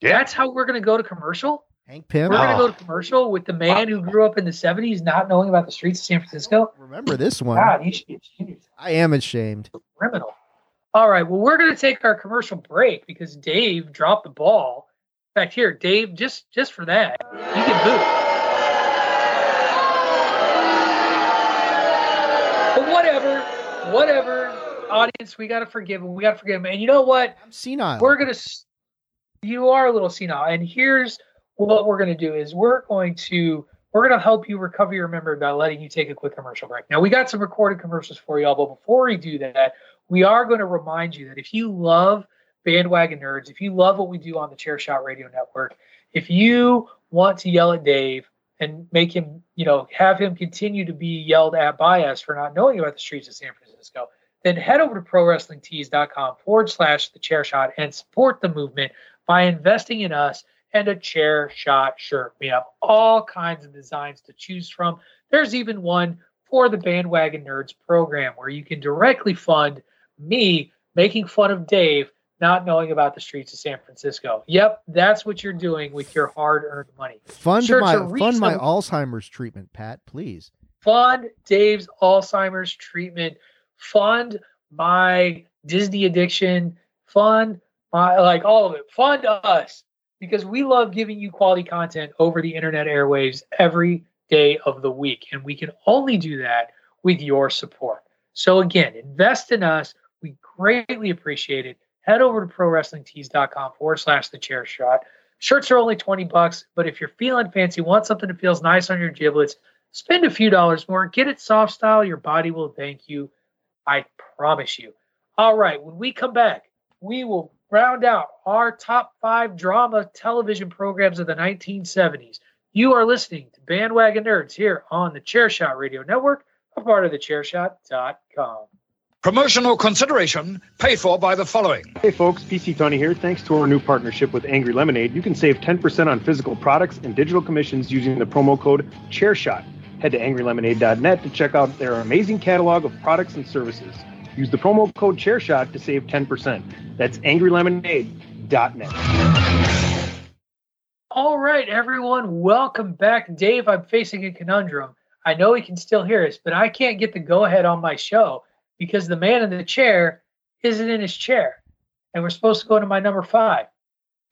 Yeah. That's how we're gonna go to commercial. Hank Pym. We're gonna Oh. go to ah. commercial with the man who grew up in the '70s, not knowing about the streets of San Francisco. Remember this one? God, you should be ashamed. I am ashamed. criminal. All right. Well, we're going to take our commercial break because Dave dropped the ball. In fact, here, Dave, just just for that, you can boo. Whatever. Audience, we got to forgive him. We got to forgive him. And you know what? I'm senile. We're gonna. You are a little senile, and here's what we're gonna do: is we're going to we're gonna help you recover your memory by letting you take a quick commercial break. Now we got some recorded commercials for y'all, but before we do that, we are going to remind you that if you love bandwagon nerds, if you love what we do on the Chair Shot Radio Network, if you want to yell at Dave and make him, you know, have him continue to be yelled at by us for not knowing about the streets of San Francisco, then head over to prowrestlingtees.com forward slash the chair shot and support the movement by investing in us and a chair shot shirt. We have all kinds of designs to choose from. There's even one for the Bandwagon Nerds program where you can directly fund me making fun of Dave not knowing about the streets of San Francisco. Yep, that's what you're doing with your hard earned money. fund my fund my. Alzheimer's treatment, Pat. Please. fund Dave's Alzheimer's treatment, fund my Disney addiction, fund my like all of it. Fund us because we love giving you quality content over the internet airwaves every day of the week. And we can only do that with your support. So again, invest in us. We greatly appreciate it. Head over to prowrestlingtees.com forward slash the chair shot. Shirts are only 20 bucks, but if you're feeling fancy, want something that feels nice on your giblets, spend a few dollars more, get it soft style. Your body will thank you. I promise you. All right, when we come back, we will round out our top five drama television programs of the 1970s. You are listening to Bandwagon Nerds here on the Chairshot Radio Network, a part of the Chairshot.com. Promotional consideration paid for by the following. Hey folks, PC Tony here. Thanks to our new partnership with Angry Lemonade, you can save 10% on physical products and digital commissions using the promo code ChairShot. Head to angrylemonade.net to check out their amazing catalog of products and services. Use the promo code ChairShot to save 10%. That's angrylemonade.net. All right, everyone, welcome back. Dave, I'm facing a conundrum. I know he can still hear us, but I can't get the go ahead on my show because the man in the chair isn't in his chair. And we're supposed to go to my number five,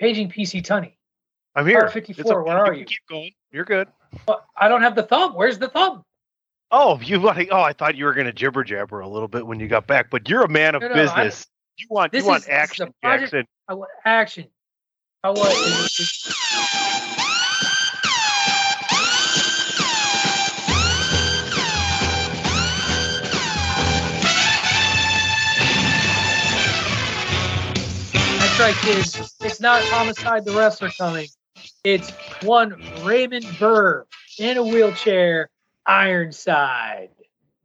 paging PC Tunney. I'm here. Part 54, It's where are you? Keep going. You're good. But I don't have the thumb. Where's the thumb? Oh, you like? Oh, I thought you were going to jibber jabber a little bit when you got back, but you're a man of No, no, I- business. you want This you want is- this is a action, project- Jackson. I want action. I want. right, kids. It's not Homicide the Wrestler coming. It's one Raymond Burr in a wheelchair, Ironside.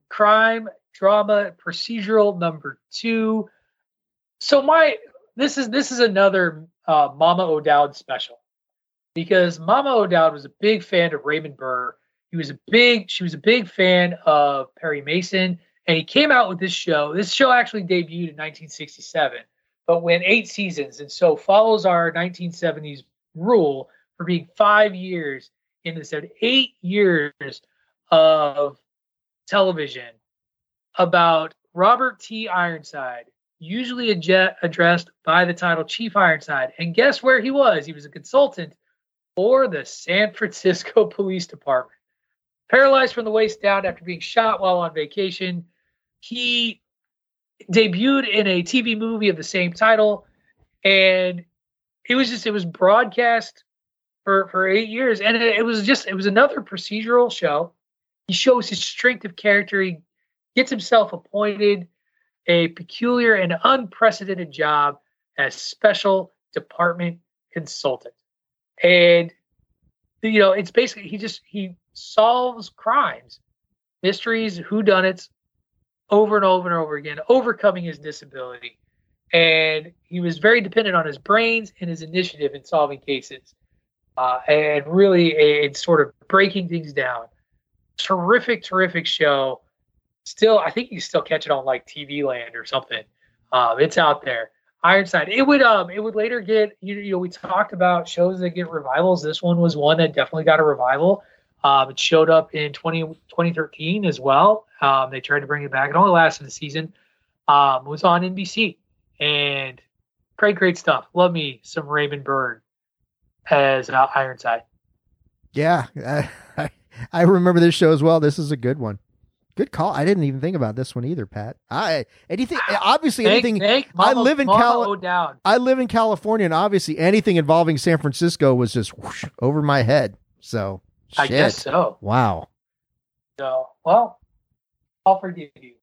Crime, drama, procedural number two. So my this is this is another uh, Mama O'Dowd special because Mama O'Dowd was a big fan of Raymond Burr. He was a big she was a big fan of Perry Mason, and he came out with this show. This show actually debuted in 1967, but went eight seasons, and so follows our 1970s rule for being five years in this eight years of television about Robert T. Ironside, usually adje- addressed by the title Chief Ironside. And guess where he was? He was a consultant for the San Francisco Police Department. Paralyzed from the waist down after being shot while on vacation, he debuted in a TV movie of the same title. And it was just, it was broadcast for, for eight years. And it, it was just, it was another procedural show. He shows his strength of character. He gets himself appointed a peculiar and unprecedented job as special department consultant. And you know, it's basically he just he solves crimes, mysteries, whodunits over and over and over again, overcoming his disability. And he was very dependent on his brains and his initiative in solving cases. Uh, and really a, sort of breaking things down. Terrific, terrific show still I think you still catch it on like TV Land or something. Um, it's out there. Ironside. It would um it would later get you, you know we talked about shows that get revivals. This one was one that definitely got a revival. Um, it showed up in 20, 2013 as well. Um, they tried to bring it back. It only lasted a season. Um, it was on NBC and great, great stuff. Love me some Raymond Burr as uh, Ironside. Yeah, I, I remember this show as well. This is a good one. Good call. I didn't even think about this one either, Pat. I anything obviously thank, anything. Thank Mama, I live in Cal- I live in California, and obviously anything involving San Francisco was just whoosh, over my head. So shit. I guess so. Wow. So well, I'll forgive you,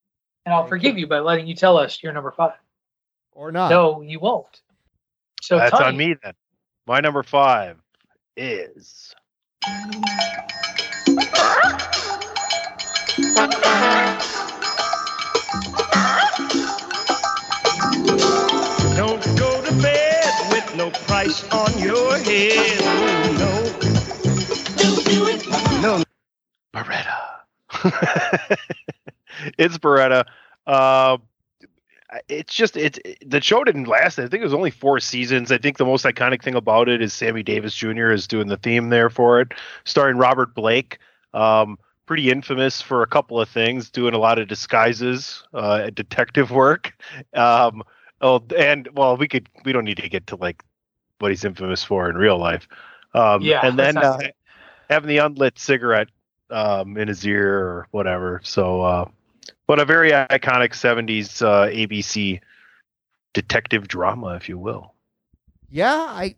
and I'll forgive you by letting you tell us your number five, or not. No, you won't. So that's on me then. My number five is. Don't go to bed with no price on your head. it's Baretta. Uh, it's just it's it, the show didn't last. I think it was only four seasons. I think the most iconic thing about it is Sammy Davis Jr. is doing the theme there for it, starring Robert Blake. Um, pretty infamous for a couple of things, doing a lot of disguises, uh, detective work. Um, oh, and well, we could we don't need to get to like what he's infamous for in real life. Um, Yeah, and then uh, having the unlit cigarette um, in his ear or whatever. So, uh, but a very iconic '70s uh, ABC detective drama, if you will. Yeah, I.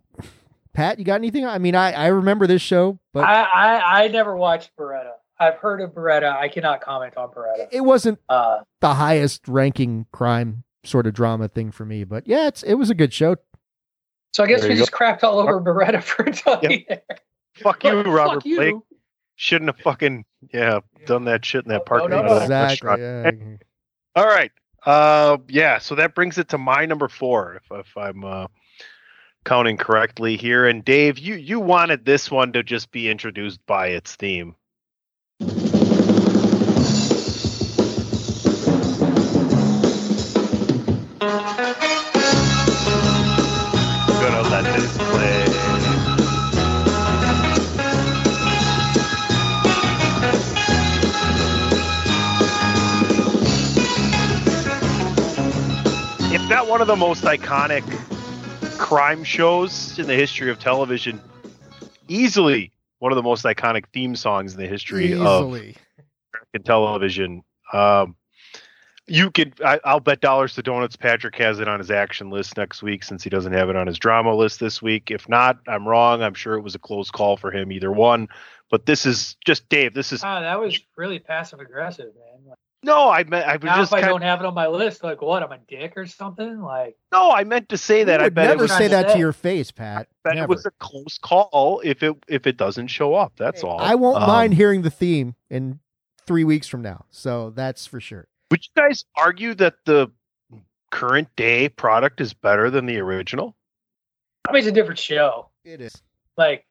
Pat, you got anything? I mean, I I remember this show, but I, I I never watched Baretta. I've heard of Baretta. I cannot comment on Baretta. it wasn't Uh, the highest ranking crime sort of drama thing for me. But yeah, it's it was a good show. so I guess There we you just crapped all over Baretta for a Tony. there. Fuck you, Fuck Robert you. Blake. Shouldn't have fucking yeah done that shit in that No, parking no, lot. no. of that Exactly. yeah. All right. Uh, yeah. So that brings it to my number four, if, if I'm uh, counting correctly here. And Dave, you you wanted this one to just be introduced by its theme. If not one of the most iconic crime shows in the history of television, easily one of the most iconic theme songs in the history of Easily. American television. Um, you could, I, I'll bet dollars to donuts. Patrick has it on his action list next week since he doesn't have it on his drama list this week. If not, I'm wrong. I'm sure it was a close call for him, either one. But this is just Dave. This is Ah, that was really passive aggressive, man. No, I meant I was Now, just if I kind don't have it on my list, like what? I'm a dick or something? Like no, I meant to say that. You I would bet never it was, say that to your face, Pat. bet Never. it was a close call if it if it doesn't show up. That's all. I won't Um, mind hearing the theme in three weeks from now. So that's for sure. Would you guys argue that the current day product is better than the original? I mean, it's a different show. It is. Like,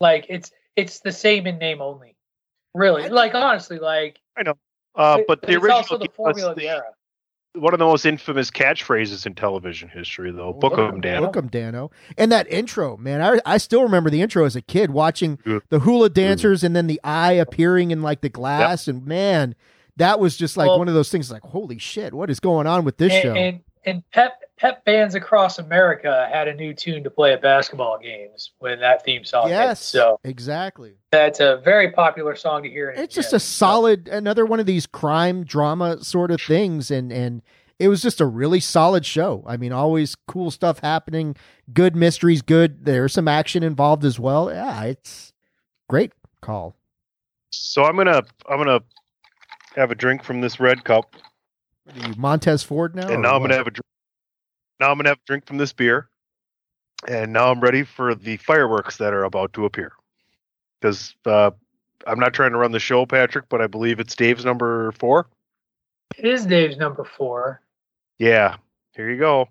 like it's it's the same in name only. Really, like honestly, like Uh, it- but the it's original also the formula of the the- era. one of the most infamous catchphrases in television history, though. Book Danno. Dan. Book 'em, Danno. And that intro, man, I, I still remember the intro as a kid watching the hula dancers and then the eye appearing in like the glass. And man, that was just like Well- one of those things like, holy shit, what is going on with this and, show? and and pep pep bands across America had a new tune to play at basketball games when that theme song hit. yes, So exactly. that's a very popular song to hear. in It's just a solid, another one of these crime drama sort of things. And, and, it was just a really solid show. I mean, always cool stuff happening, good mysteries, good. There's some action involved as well. Yeah, it's great call. So I'm gonna I'm gonna have a drink from this red cup, What are you, Montez Ford now? and now I'm what? gonna have a drink. Now I'm gonna have a drink from this beer, and now I'm ready for the fireworks that are about to appear. Because uh, I'm not trying to run the show, Patrick, but I believe it's Dave's number four. It is Dave's number four. Yeah, here you go.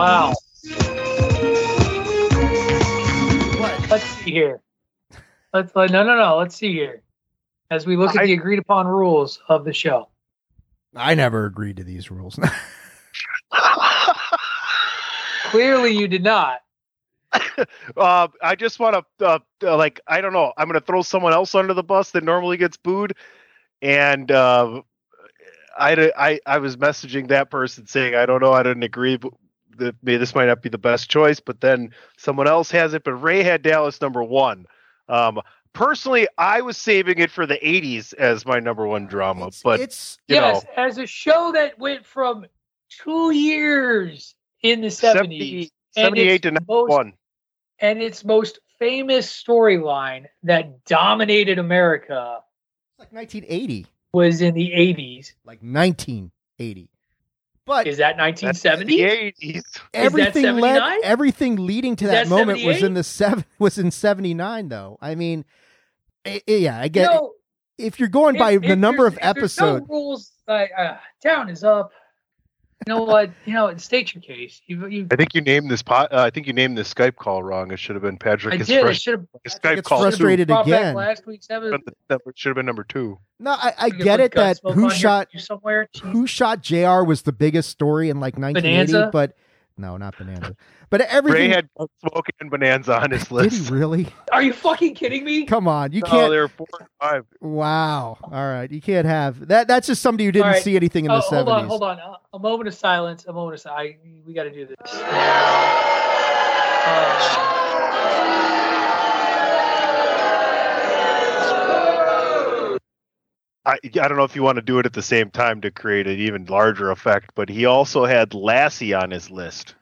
Wow. What? Let's see here. Let's let no no no. Let's see here. As we look at I- the agreed upon rules of the show. I never agreed to these rules. Clearly, you did not. uh, I just want to, uh, uh, like, I don't know. I'm going to throw someone else under the bus that normally gets booed, and uh, I, I, I was messaging that person saying, I don't know, I didn't agree. But that maybe this might not be the best choice, but then someone else has it. But Ray had Dallas number one. Um, personally, I was saving it for the '80s as my number one drama, it's, but it's you yes, know, as a show that went from two years in the 70s 70, 78 to number most- one. and its most famous storyline that dominated America like 1980, was in the 80s. like 1980. But Is that That's 1970? the '80s. everything led everything leading to that, that moment was in the seven was in 79 though. I mean, i- i- yeah, I You get know, if you're going by if- the number of there's- if there's no episodes. rules like uh, down is up. You know what? You know, state your case. You, you I think you named this pot. Uh, I think you named this Skype call wrong. It should have been Patrick. I is did. I should have Skype gets call frustrated brought again. last week's episode. That should have been number two. No, I, I get it that who shot somewhere. who shot JR was the biggest story in like 1980, Bonanza? but no, not Bonanza. But everything. Ray had Smoke and Bonanza on his list. did he list. really? Are you fucking kidding me? Come on, you No, can't. there were four and five. wow. All right, you can't have that. That's just somebody who didn't All right. see anything in Oh, the 70s. hold on, hold on. Uh, a moment of silence. A moment of silence. We got to do this. Uh, I, I don't know if you want to do it at the same time to create an even larger effect, but he also had Lassie on his list.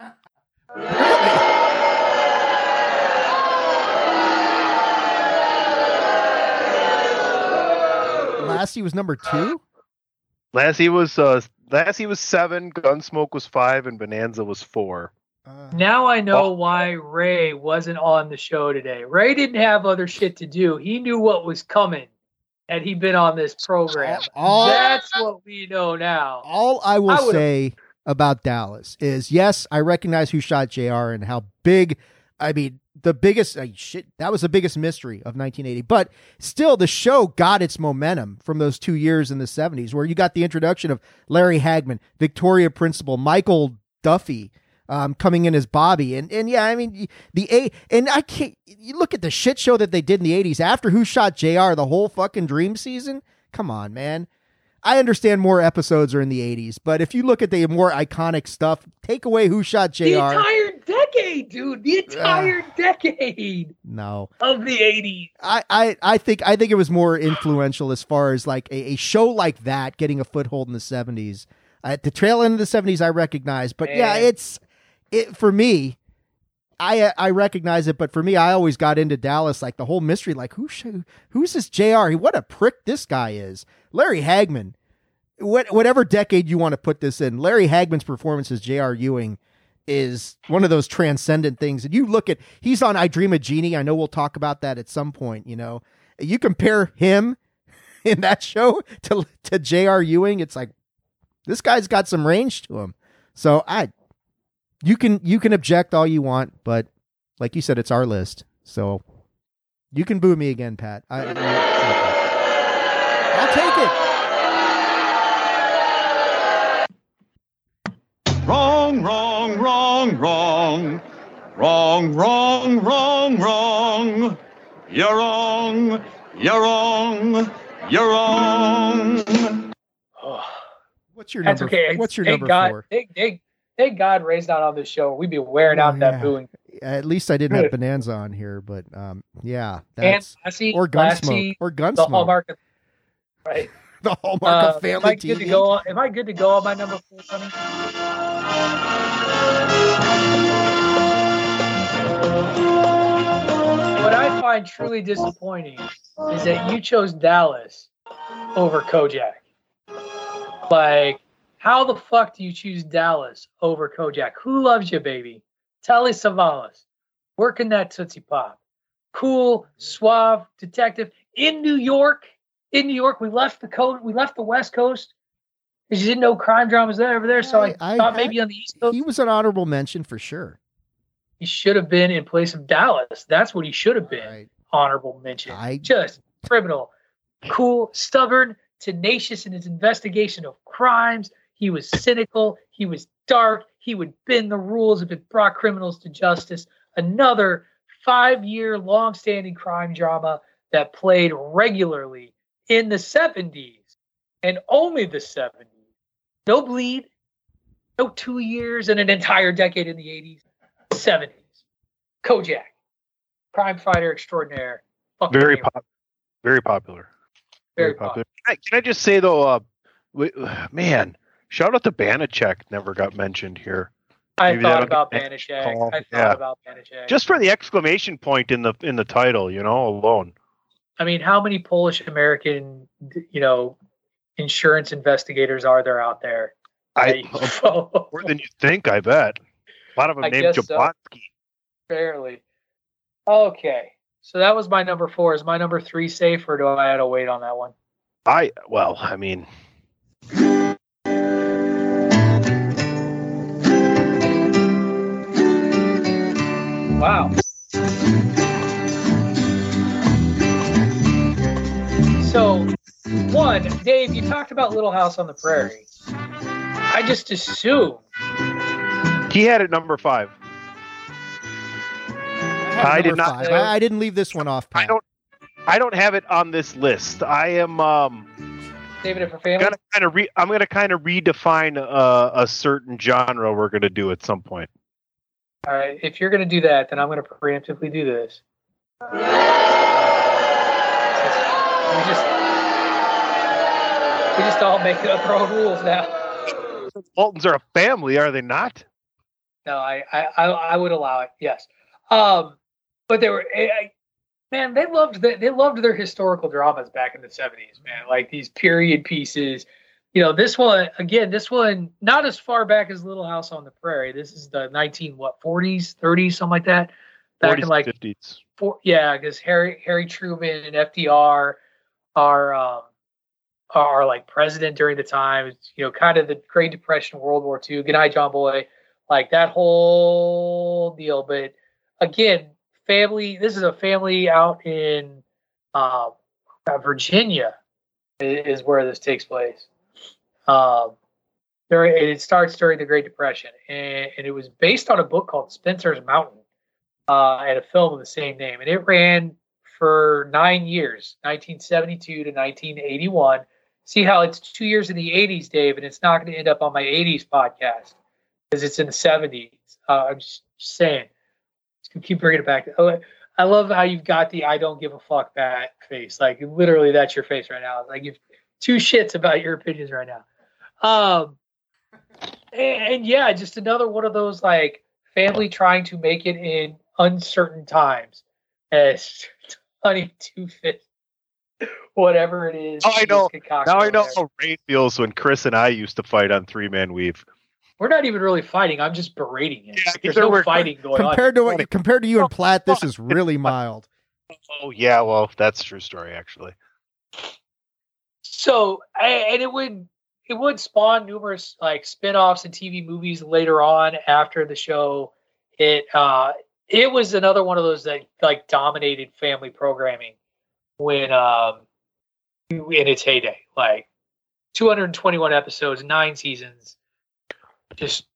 Lassie was number two. Lassie was uh, Lassie was seven, Gunsmoke was five, and Bonanza was four. Uh, now I know Oh. why Ray wasn't on the show today. Ray didn't have other shit to do. He knew what was coming, had he been on this program. All- That's what we know now. all I will I say about Dallas is yes, I recognize who shot JR and how big. I mean, the biggest uh, shit that was the biggest mystery of 1980. But still, the show got its momentum from those two years in the 70s, where you got the introduction of Larry Hagman, Victoria Principal, Michael Duffy. Um, coming in as Bobby and and yeah, I mean the a and I can't. You look at the shit show that they did in the '80s after Who Shot JR The whole fucking Dream season. Come on, man. I understand more episodes are in the 80s, but if you look at the more iconic stuff, take away Who Shot JR. The entire decade dude. The entire decade No. of the 80s. I, I, I think I think it was more influential as far as like a, a show like that getting a foothold in the seventies. At the trail end of the seventies, I recognize, but yeah, it's it for me. I uh, I recognize it, but for me, I always got into Dallas like the whole mystery, like who who's this JR What a prick this guy is, Larry Hagman. What whatever decade you want to put this in, Larry Hagman's performance as JR Ewing is one of those transcendent things. And you look at he's on I Dream of Jeannie. I know we'll talk about that at some point. You know, you compare him in that show to to J.R. Ewing. It's like this guy's got some range to him. So I, you can you can object all you want, but like you said, it's our list. So you can boo me again, Pat. I, I- I'll take it. Wrong, wrong, wrong, wrong. Wrong, wrong, wrong, wrong. You're wrong. You're wrong. You're wrong. What's your number? That's number? okay. What's your thank number God, four? Thank, thank, thank God Ray's not on this show. We'd be wearing out Oh, that yeah. booing. At least I didn't have Bonanza on here, but um, yeah, And that's Lassie, or Lassie, Gunsmoke or the hallmark of right. The hallmark Uh, of am family I good to go? On, am I good to go on my number four, honey? What I find truly disappointing is that you chose Dallas over Kojak. Like, how the fuck do you choose Dallas over Kojak? Who loves you, baby? Telly Savalas, working that Tootsie Pop. Cool, suave detective in New York. In New York, we left the coast. We left the West Coast because you didn't know crime dramas there over there. So I, I- I thought had- maybe on the East Coast He was an honorable mention for sure. he should have been in place of Dallas. That's what he should have been. Right. Honorable mention. I- Just criminal, cool, stubborn, tenacious in his investigation of crimes. He was cynical. He was dark. He would bend the rules if it brought criminals to justice. Another five-year, long-standing crime drama that played regularly in the 70s and only the 70s. No bleed, no two years and an entire decade in the 80s. 70s. Kojak, crime fighter extraordinaire. Fucking Very pop, very popular. Very popular. Can I, can I just say though, uh, we, man, shout out to Banacek. Never got mentioned here. I Maybe thought about Banacek. call. I oh, thought Yeah. about Banacek. Just for the exclamation point in the in the title, you know, alone. I mean, how many Polish American, you know, insurance investigators are there out there? I you can follow? more than you think. I bet. A lot of them I named guess so. Jablonski. Barely. Okay. So that was my number four. Is my number three safe, or do I have to wait on that one? I well, I mean, Wow. So, one, Dave, you talked about Little House on the Prairie. I just assumed. he had it number five. I did not. five. I, I didn't leave this one off. Pat. I don't. I don't have it on this list. I am um Saving it for family. gonna kind of re- I'm gonna kind of redefine uh, a certain genre we're gonna do at some point. All right. If you're going to do that, then I'm going to preemptively do this. We just, we just all make up our own rules now. Waltons are a family, are they not? No, I, I, I, I would allow it. Yes. Um, but they were, I, I- man, they loved the, they loved their historical dramas back in the '70s, man. Like these period pieces. You know, this one again. This one not as far back as Little House on the Prairie. This is the 19 what 40s, 30s, something like that. Back 40s, in like 50s. for, yeah, because Harry Harry Truman and FDR are um, are like president during the time. You know, kind of the Great Depression, World War II. Good night, John Boy. Like that whole deal. But again, family. This is a family out in uh, Virginia. Is where this takes place. Um, there, it starts during the Great Depression, and, and it was based on a book called Spencer's Mountain uh, and a film of the same name. And it ran for nine years, 1972 to 1981. See how it's two years in the 80s, Dave, and it's not going to end up on my 80s podcast because it's in the 70s. Uh, I'm just saying. Just keep bringing it back. Oh, I love how you've got the "I don't give a fuck" that face. Like literally, that's your face right now. Like you give two shits about your opinions right now. Um, and, and yeah, just another one of those like family trying to make it in uncertain times. As honey two fit, whatever it is. Oh, I know. Now I know there. how Ray feels when Chris and I used to fight on three man weave. We're not even really fighting. I'm just berating it. Yeah, There's there no were- fighting going on. compared to what, compared to you and Platt, this is really mild. Oh yeah, well that's a true story actually. So, and it would it would spawn numerous like spin-offs and TV movies later on after the show. It uh it was another one of those that like dominated family programming when um in its heyday. Like 221 episodes, nine seasons. Just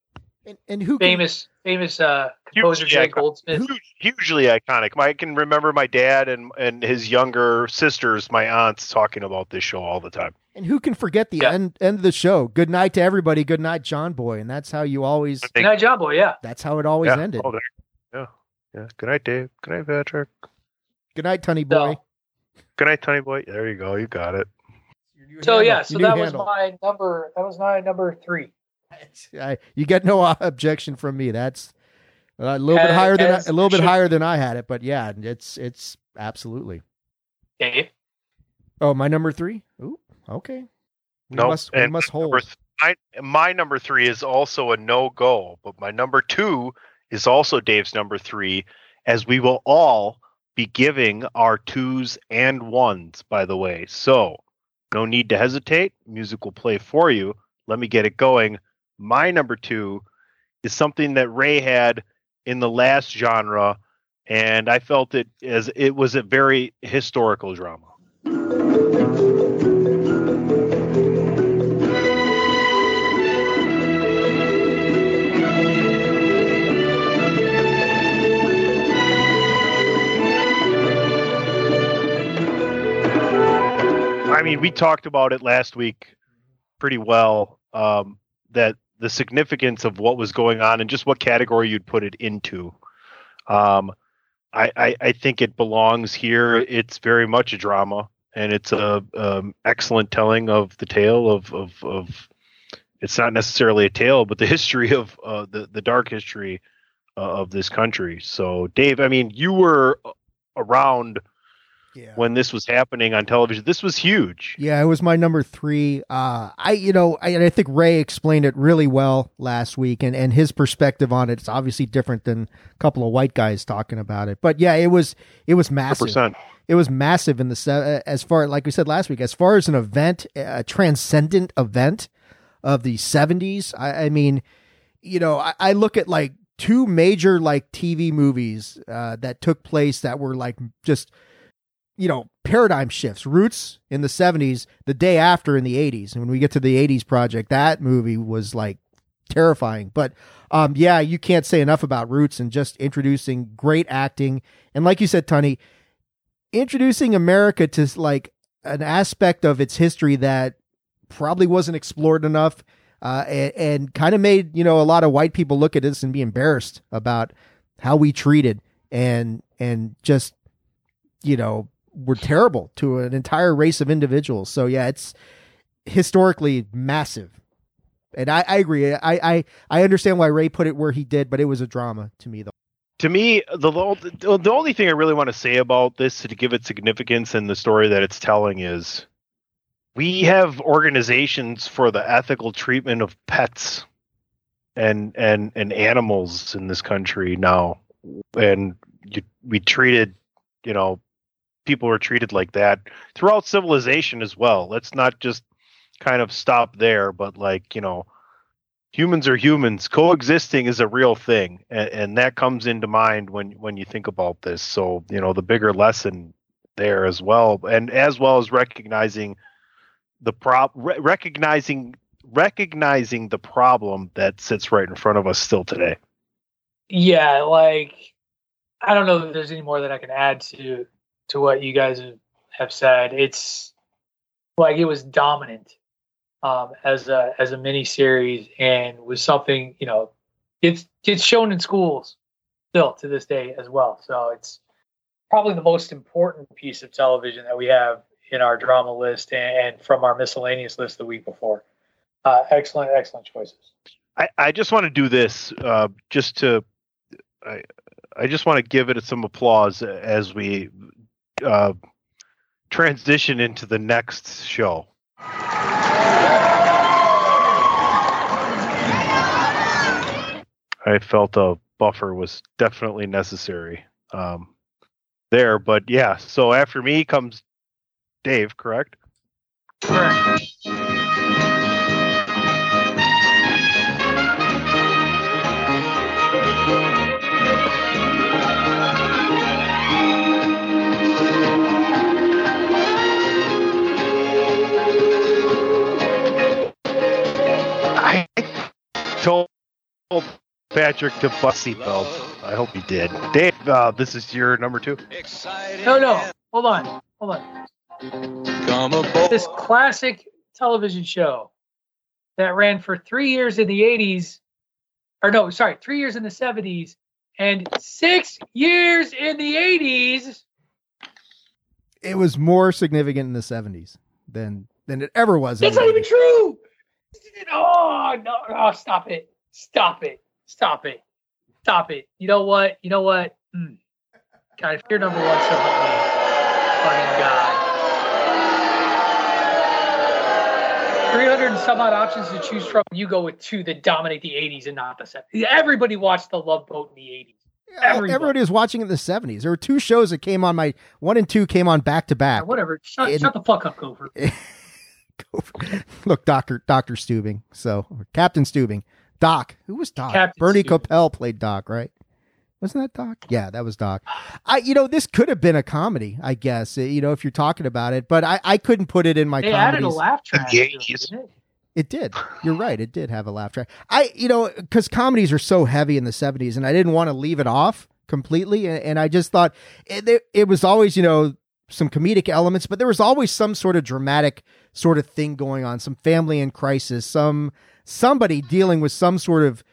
And, and who can- famous famous uh composer Hugely Jay. Goldsmith. Huge- hugely iconic. I can remember my dad and and his younger sisters, my aunts, talking about this show all the time. And who can forget the end end of the show? Good night to everybody. Good night, John Boy. And that's how you always. Good night, John Boy. Yeah. That's how it always yeah. ended. Oh. Yeah. Yeah. Good night, Dave. Good night, Patrick. Good night, Tunny Boy. Good night, Tony Boy. There you go. You got it. So handle. yeah, so Your new that was handle. my number. That was my number three. I, you get no objection from me. That's a little bit higher than as a little bit should- higher than I had it, but yeah, it's it's absolutely. Dave. Oh, my number three. Ooh, okay. We No, must we and must hold. number th- my, my number three is also a no go, but my number two is also Dave's number three, as we will all be giving our twos and ones, by the way. So no need to hesitate. Music will play for you. Let me get it going. My number two is something that Ray had in the last genre, and I felt it as it was a very historical drama. I mean, we talked about it last week pretty well. Um, that the significance of what was going on and just what category you'd put it into. Um, I, I, I think it belongs here. It's very much a drama, and it's a um, excellent telling of the tale of, of of. It's not necessarily a tale, but the history of uh, the the dark history uh, of this country. So, Dave, I mean, you were around when this was happening on television. This was huge. Yeah, it was my number three. Uh, I, you know, I, and I think Ray explained it really well last week, and, and his perspective on. It's obviously different than a couple of white guys talking about it. But yeah, it was it was massive. 100%. It was massive in the as far like we said last week, as far as an event, a transcendent event of the seventies. I, I mean, you know, I, I look at like two major like TV movies uh, that took place that were like just you know paradigm shifts roots in the 70s the day after in the 80s and when we get to the 80s project that movie was like terrifying. But um yeah you can't say enough about roots and just introducing great acting. And like you said Tony introducing America to like an aspect of its history that probably wasn't explored enough uh, and, and kind of made you know a lot of white people look at this and be embarrassed about how we treated and and just you know were terrible to an entire race of individuals. So yeah, it's historically massive. And I, I agree. I, I I understand why Ray put it where he did, but it was a drama to me though. to me the the only thing i really want to say about this to give it significance and the story that it's telling is we have organizations for the ethical treatment of pets and and and animals in this country now and you, we treated you know people were treated like that throughout civilization as well. Let's not just kind of stop there but like you know humans are humans. Coexisting is a real thing and, and that comes into mind when when you think about this. So you know the bigger lesson there as well and as well as recognizing the prop re- recognizing recognizing the problem that sits right in front of us still today. Yeah, like I don't know that there's any more that I can add to to what you guys have- said. It's like it was dominant um, as a as a mini series and was something you know It's it's shown in schools still to this day as well. So it's probably the most important piece of television that we have in our drama list and, and from our miscellaneous list the week before. Uh, excellent, excellent choices. I, I just want to do this uh, just to I I just want to give it some applause as we uh, transition into the next show. I felt a buffer was definitely necessary um, there, but yeah. So after me comes Dave, correct? Correct. Told Patrick to bust seatbelt. I hope he did. Dave, uh, this is your number two. No, no. Hold on. Hold on. This classic television show that ran for three years in the 80s, or no, sorry, three years in the 70s and six years in the 80s. It was more significant in the seventies than than it ever was. in That's the not even true. Oh, no. Oh, stop it. Stop it. Stop it. Stop it. You know what? You know what? Hmm. God, if you're number one, so. Fucking God. 300 and some odd options to choose from. You go with two that dominate the 80s and not the 70s. Everybody watched The Love Boat in the 80s. Everybody. Everybody was watching it in the seventies. There were two shows that came on my one and two came on back to back. Whatever. Shut, shut the fuck up, Gopher. Look, Doctor Doctor Stubing. So Captain Stubing, Doc. Who was Doc? Captain Bernie Stubing. Kopell played Doc, right? Wasn't that Doc? Yeah, that was Doc. I, you know, this could have been a comedy, I guess. Eh, you know, if you're talking about it, but I, I couldn't put it in my. They comedies. added a laugh track. to it, didn't it? It did. You're right. It did have a laugh track. I, you know, because comedies are so heavy in the 70s, and I didn't want to leave it off completely. And, and I just thought eh, it, it, it was always, you know, some comedic elements, but there was always some sort of dramatic sort of thing going on, some family in crisis, some somebody dealing with some sort of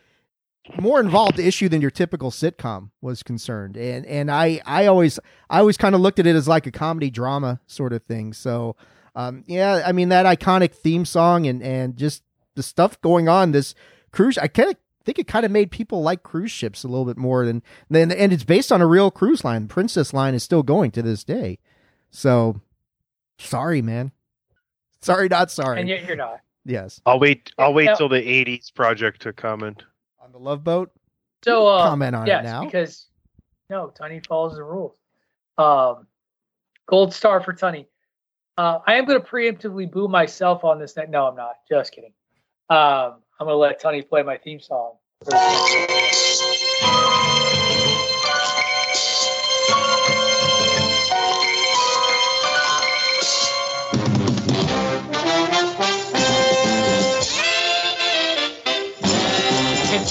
more involved issue than your typical sitcom was concerned. And and I I always I always kind of looked at it as like a comedy drama sort of thing. So um yeah, I mean that iconic theme song and and just the stuff going on this cruise I kind of think it kind of made people like cruise ships a little bit more than than and it's based on a real cruise line. Princess line is still going to this day. So sorry, man. Sorry, not sorry. And yet you're not. yes. I'll wait. I'll wait Yeah. till the '80s project to comment. On the love boat. So uh, Comment on it now. because no, Tunny follows the rules. Um, gold star for Tunny. Uh, I am going to preemptively boo myself on this. Night. No, I'm not. Just kidding. Um, I'm going to let Tunny play my theme song.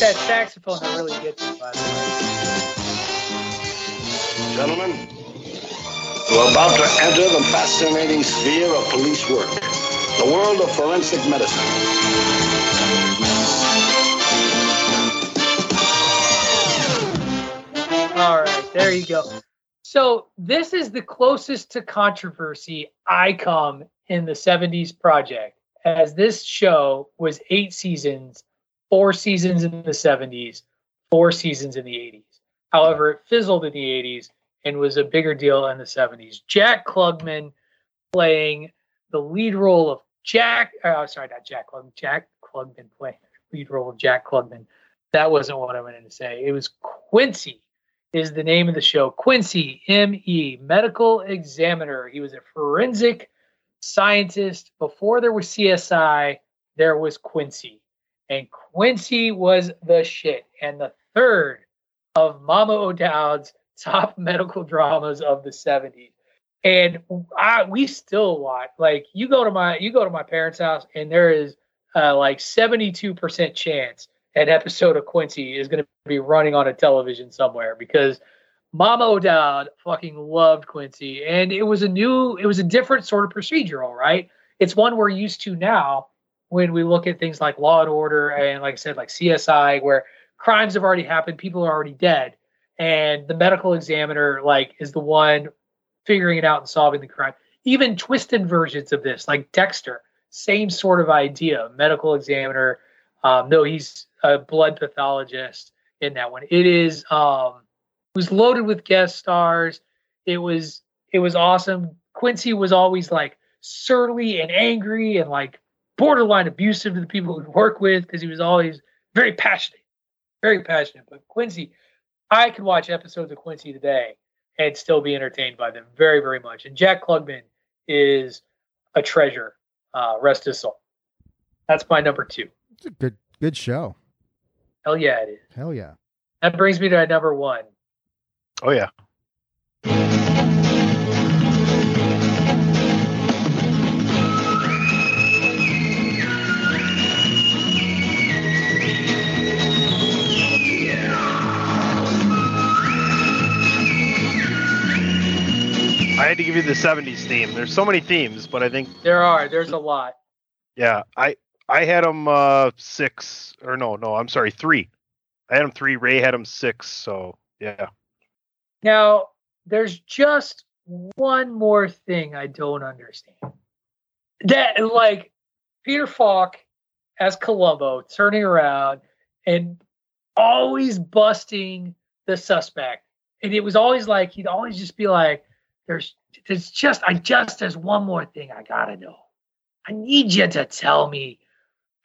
It's that saxophone that really gets me, by the way. Gentlemen, we're about to enter the fascinating sphere of police work, the world of forensic medicine. All right, there you go. So this is the closest to controversy I come in the 70s project, as this show was eight seasons, four seasons in the 70s, four seasons in the 80s. However, it fizzled in the 80s and was a bigger deal in the 70s. Jack Klugman playing the lead role of Jack. Oh, sorry, not Jack Klugman. Jack Klugman playing the lead role of Jack Klugman. That wasn't what I wanted to say. It was Quincy is the name of the show. Quincy M.E. medical examiner. He was a forensic scientist. Before there was CSI, there was Quincy. And Quincy was the shit. And the third of Mama O'Dowd's top medical dramas of the 70s. And I we still watch like you go to my you go to my parents' house and there is uh, like 72% chance an episode of Quincy is going to be running on a television somewhere because Mama O'Dowd fucking loved Quincy, and it was a new, it was a different sort of procedural, right? It's one we're used to now when we look at things like Law and Order and, like I said, like CSI, where crimes have already happened, people are already dead, and the medical examiner like is the one figuring it out and solving the crime. Even twisted versions of this, like Dexter, same sort of idea. Medical examiner, um, no, he's a blood pathologist in that one. It is um, it was loaded with guest stars. It was it was awesome. Quincy was always like surly and angry and like borderline abusive to the people he'd work with because he was always very passionate, very passionate. But Quincy, I could watch episodes of Quincy today and still be entertained by them very, very much. And Jack Klugman is a treasure. Uh, rest his soul. That's my number two. It's a good good show. Hell yeah, it is. Hell yeah. That brings me to my number one. Oh yeah. Had to give you the '70s theme. There's so many themes, but I think There are. There's a lot. yeah, I I had them uh six or no, no, I'm sorry, three. I had them three. Ray had them six. So yeah, Now, there's just one more thing I don't understand. That like Peter Falk as Columbo turning around and always busting the suspect. And it was always like he'd always just be like, There's there's just I just there's one more thing I gotta know. I need you to tell me.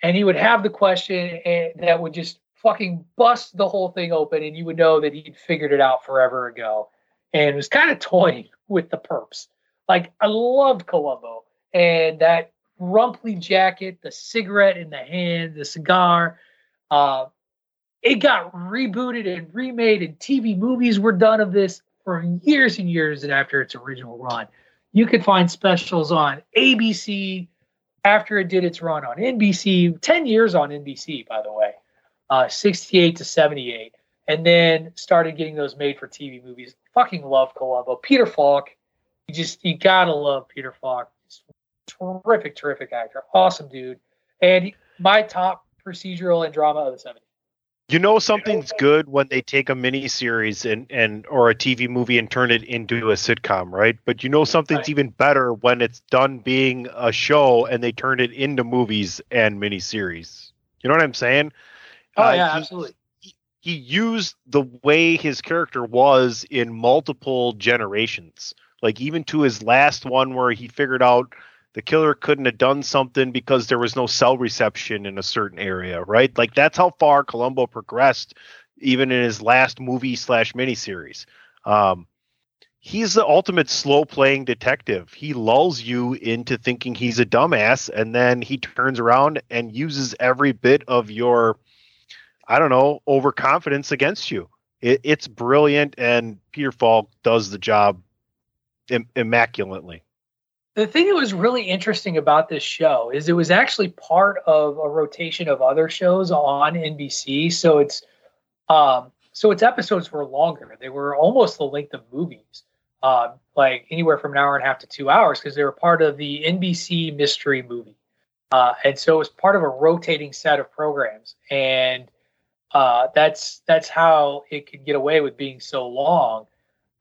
And he would have the question and that would just fucking bust the whole thing open and you would know that he'd figured it out forever ago and was kind of toying with the perps. Like I loved Columbo and that rumply jacket, the cigarette in the hand, the cigar. Uh, it got rebooted and remade, and TV movies were done of this for years and years after its original run. You could find specials on ABC after it did its run on NBC, 10 years on NBC, by the way, uh, 68 to 78, and then started getting those made for TV movies. Fucking love Columbo. Peter Falk, you just, you gotta love Peter Falk. Terrific, terrific actor. Awesome dude. And my top procedural and drama of the 70s. You know something's good when they take a mini series and and or a TV movie and turn it into a sitcom, right? But you know something's even better when it's done being a show and they turn it into movies and miniseries. You know what I'm saying? Oh, Uh, yeah, he- absolutely. he used the way his character was in multiple generations. Like even to his last one where he figured out the killer couldn't have done something because there was no cell reception in a certain area, right? Like that's how far Columbo progressed, even in his last movie slash miniseries. Um, he's the ultimate slow playing detective. He lulls you into thinking he's a dumbass, and then he turns around and uses every bit of your I don't know, overconfidence against you. It, it's brilliant, and Peter Falk does the job Im- immaculately. The thing that was really interesting about this show is it was actually part of a rotation of other shows on NBC. So it's um, so its episodes were longer. They were almost the length of movies, um, like anywhere from an hour and a half to two hours, because they were part of the NBC mystery movie. Uh, and so it was part of a rotating set of programs, and uh, that's that's how it could get away with being so long.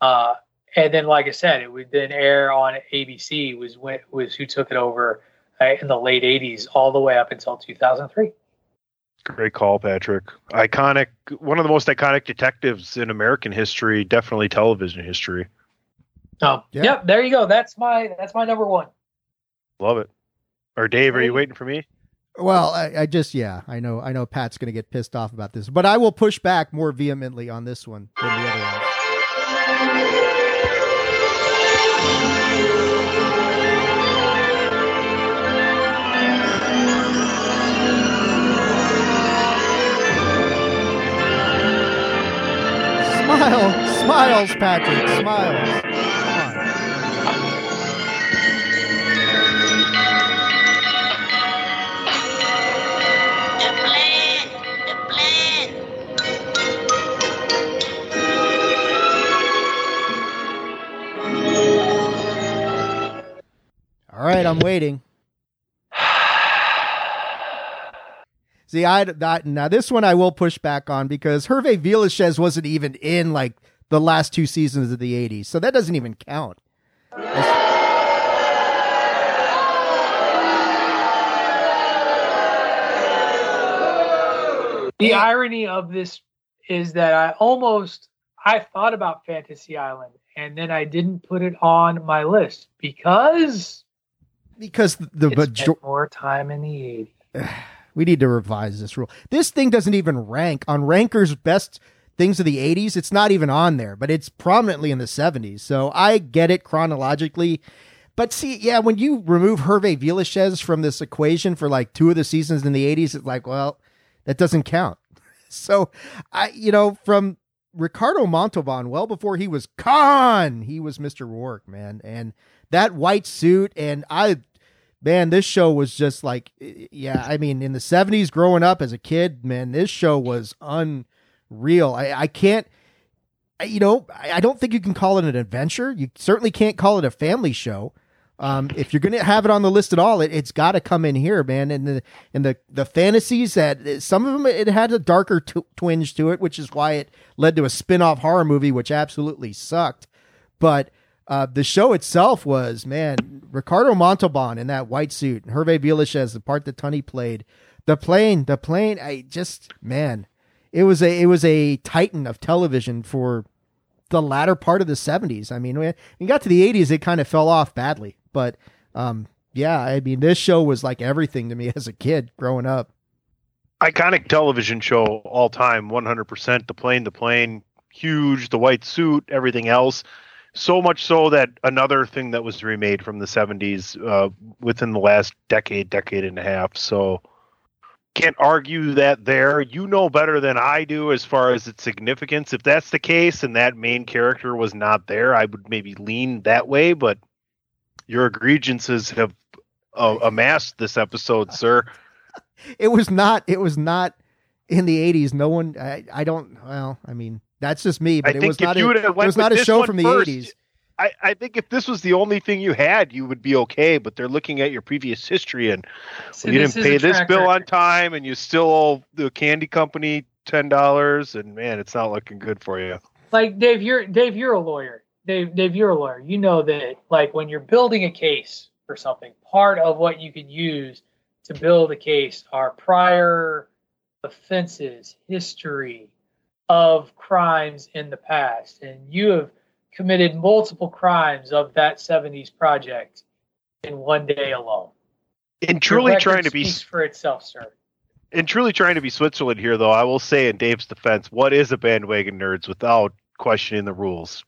Uh, and then, like I said, it would then air on ABC. Was when, was who took it over uh, in the late '80s, all the way up until 2003. Great call, Patrick. Iconic, one of the most iconic detectives in American history, definitely television history. Oh, yep. There you go. That's my that's my number one. Love it. Or Dave, are you waiting for me? Well, I, I just yeah, I know I know Pat's going to get pissed off about this, but I will push back more vehemently on this one than the other one. Smile, smiles, Patrick, smiles. All right, I'm waiting. See, I, I now this one I will push back on because Hervé Villechaize wasn't even in like the last two seasons of the '80s, so that doesn't even count. The irony of this is that I almost I thought about Fantasy Island and then I didn't put it on my list because because the it major- more time in the 80s. we need to revise this rule. This thing doesn't even rank on Ranker's best things of the 80s. It's not even on there, but it's prominently in the 70s. So I get it chronologically. But see, yeah, when you remove Hervé Villechaize from this equation for like two of the seasons in the 80s, it's like, well, that doesn't count. So I, you know, from Ricardo Montalban, well before he was Khan, he was Mr. Rourke, man. And that white suit, and I, man, this show was just like, yeah, I mean, in the 70s growing up as a kid, man, this show was unreal. I, I can't, you know, I don't think you can call it an adventure. You certainly can't call it a family show. Um, if you're going to have it on the list at all, it, it's got to come in here, man. And the and the the fantasies that some of them it had a darker t- twinge to it, which is why it led to a spin-off horror movie, which absolutely sucked. But uh, the show itself was man, Ricardo Montalban in that white suit, and Hervé Villechaize, the part that Tunney played, the plane, the plane. I just man, it was a it was a titan of television for the latter part of the 70s. I mean, when you got to the 80s, it kind of fell off badly. But um, yeah, I mean, this show was like everything to me as a kid growing up. Iconic television show all time, 100%. The plane, the plane, huge, the white suit, everything else. So much so that another thing that was remade from the 70s uh, within the last decade, decade and a half. So can't argue that there. You know better than I do as far as its significance. If that's the case and that main character was not there, I would maybe lean that way, but your egregiances have uh, amassed this episode, sir. It was not. It was not in the '80s. No one. I, I don't. Well, I mean, that's just me. But I it was not. A, it was not a show from the first, '80s. I, I think if this was the only thing you had, you would be okay. But they're looking at your previous history, and See, you didn't pay this bill on time, and you still owe the candy company ten dollars, and man, it's not looking good for you. Like Dave, you're Dave, you're a lawyer. Dave, Dave, you're a lawyer. You know that like when you're building a case for something, part of what you can use to build a case are prior offenses, history of crimes in the past, and you have committed multiple crimes of that 70s project in one day alone. And truly trying to be speaks for itself, sir. and truly trying to be Switzerland here, though, I will say in Dave's defense, what is a bandwagon nerds without questioning the rules?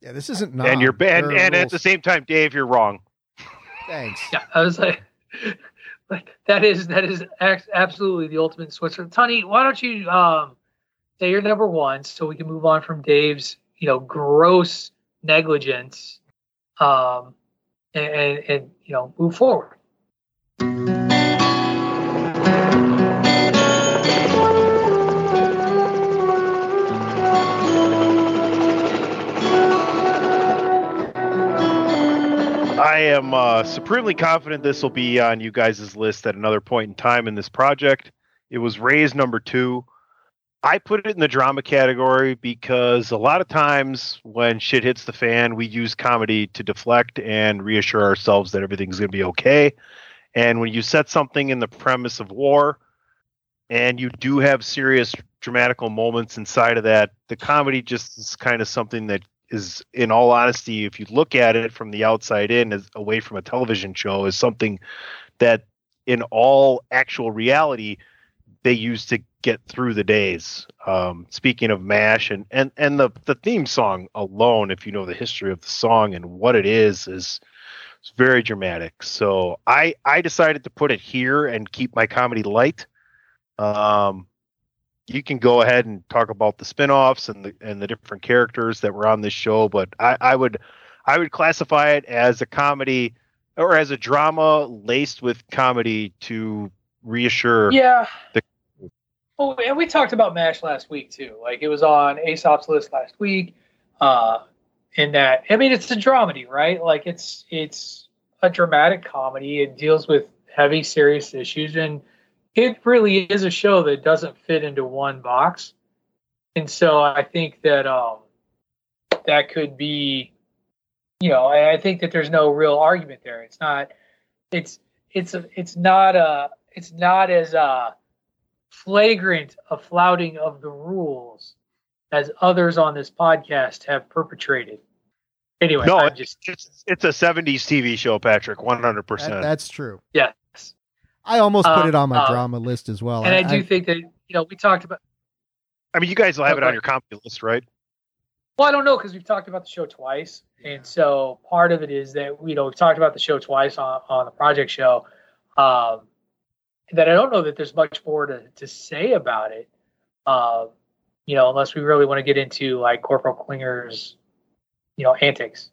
Yeah, this isn't. and you're Nom. and, There are and at the same time, Dave, you're wrong. Thanks. Yeah, I was like, like that is that is absolutely the ultimate Switzerland. Tony, why don't you um say you're number one so we can move on from Dave's you know gross negligence, um, and and, and you know move forward. I am uh, supremely confident this will be on you guys' list at another point in time in this project. It was raised number two. I put it in the drama category because a lot of times when shit hits the fan, we use comedy to deflect and reassure ourselves that everything's going to be okay. And when you set something in the premise of war and you do have serious dramatical moments inside of that, the comedy just is kind of something that is in all honesty if you look at it from the outside in as away from a television show is something that in all actual reality they use to get through the days. Um, speaking of mash and and and the the theme song alone if you know the history of the song and what it is is it's very dramatic. So i i decided to put it here and keep my comedy light. Um you can go ahead and talk about the spin-offs and the and the different characters that were on this show but i i would i would classify it as a comedy or as a drama laced with comedy to reassure Yeah. the Oh, and we talked about Mash last week too. Like it was on Aesop's list last week. Uh, in that, I mean, it's a dramedy, right? Like it's it's a dramatic comedy. It deals with heavy, serious issues, and it really is a show that doesn't fit into one box, and so I think that um, that could be, you know, I, I think that there's no real argument there. It's not, it's it's it's not a it's not as uh flagrant a flouting of the rules as others on this podcast have perpetrated. Anyway, no, I'm it's, just it's it's a '70s TV show, Patrick. One hundred That- percent. that's true. yes, I almost put it on my uh, drama list as well. and I, do think that you know we talked about. I mean, you guys will have it on your comedy list, right? Well, I don't know because we've talked about the show twice, and so part of it is that you know we've talked about the show twice on on the project show. Um, that I don't know that there's much more to to say about it. Um, you know, unless we really want to get into like Corporal Klinger's, you know, antics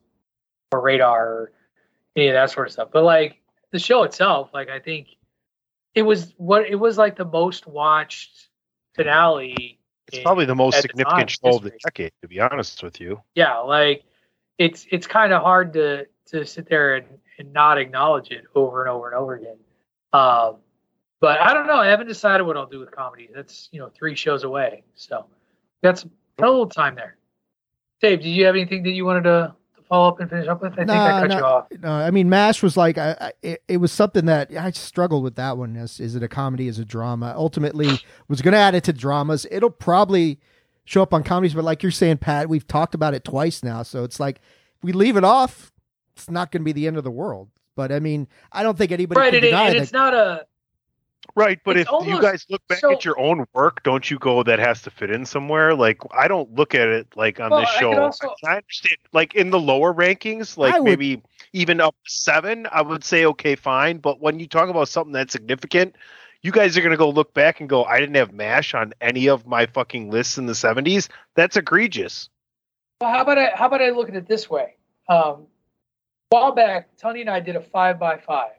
or radar or any of that sort of stuff. But like the show itself, like I think it was what it was like the most watched finale. It's in- probably the most the significant show of the decade, to be honest with you. yeah like it's it's kind of hard to to sit there and, and not acknowledge it over and over and over again um but i don't know i haven't decided what i'll do with comedy that's you know three shows away so got some got a little time there dave did you have anything that you wanted to, to follow up and finish up with i think i cut no, you off no, I mean, Mash was like, I, I, it, it was something that I struggled with that one. Is, is it a comedy? Is it a drama? Ultimately, was going to add it to dramas. It'll probably show up on comedies, but like you're saying, Pat, we've talked about it twice now. So it's like, if we leave it off, it's not going to be the end of the world. But I mean, I don't think anybody right can it- deny and that. it's not a Right, but It's if you guys look back so- at your own work, don't you go that has to fit in somewhere? Like I don't look at it like on Well, this show. could also- I understand, like in the lower rankings, like I would- maybe even up to seven, I would say okay, fine. But when you talk about something that's significant, you guys are gonna go look back and go, I didn't have Mash on any of my fucking lists in the seventies. That's egregious. Well, how about I how about I look at it this way? Um, a while back, Tony and I did a five by five,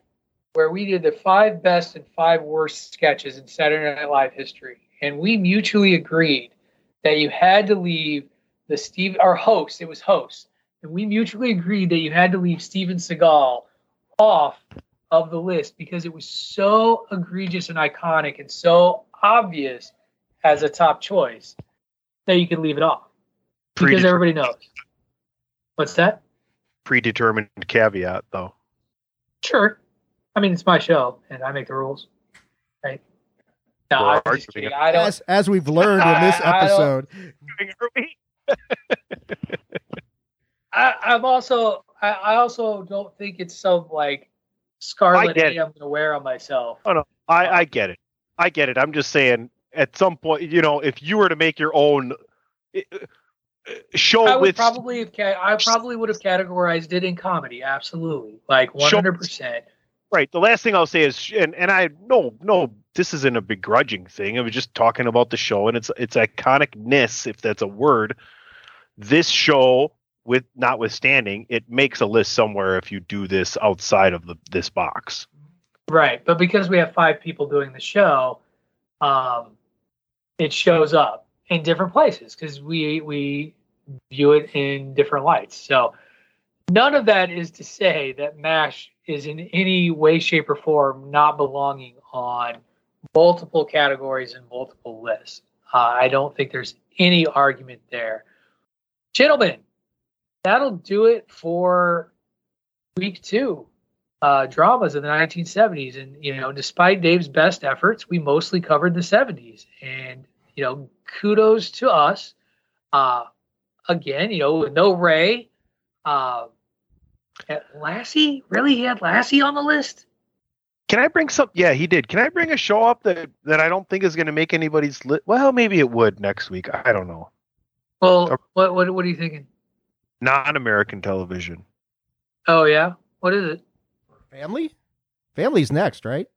where we did the five best and five worst sketches in Saturday Night Live history, and we mutually agreed that you had to leave the Steve our host. It was host, and we mutually agreed that you had to leave Steven Seagal off of the list because it was so egregious and iconic and so obvious as a top choice that you could leave it off because everybody knows. What's that? Predetermined caveat, though. Sure. I mean, it's my show, and I make the rules, right? No, I'm just kidding. I don't. as, as we've learned in this I- I episode, I, I'm also. I, I also don't think it's some like scarlet get A I'm going to wear on myself. Oh no, I, I get it. I get it. I'm just saying, at some point, you know, if you were to make your own uh, uh, show I would with probably have. Ca- I probably would have categorized it in comedy. Absolutely, like 100. percent right, the last thing I'll say is, and and I no no, this isn't a begrudging thing. I was just talking about the show and its its iconicness, if that's a word. This show, with notwithstanding, it makes a list somewhere if you do this outside of the this box. Right, but because we have five people doing the show, um, it shows up in different places because we we view it in different lights. So none of that is to say that Mash is in any way, shape, or form not belonging on multiple categories and multiple lists. Uh, I don't think there's any argument there, gentlemen. That'll do it for week two uh, dramas in the 1970s. And, you know, despite Dave's best efforts, we mostly covered the 70s. And, you know, kudos to us. Uh, again, you know, no Ray. Uh, and Lassie? Really? He had Lassie on the list? Can I bring some? Yeah, he did. Can I bring a show up that that I don't think is going to make anybody's list? Well, maybe it would next week. I don't know. Well, what, what, what are you thinking? Non-American television. Oh, yeah? What is it? family, family's next, right?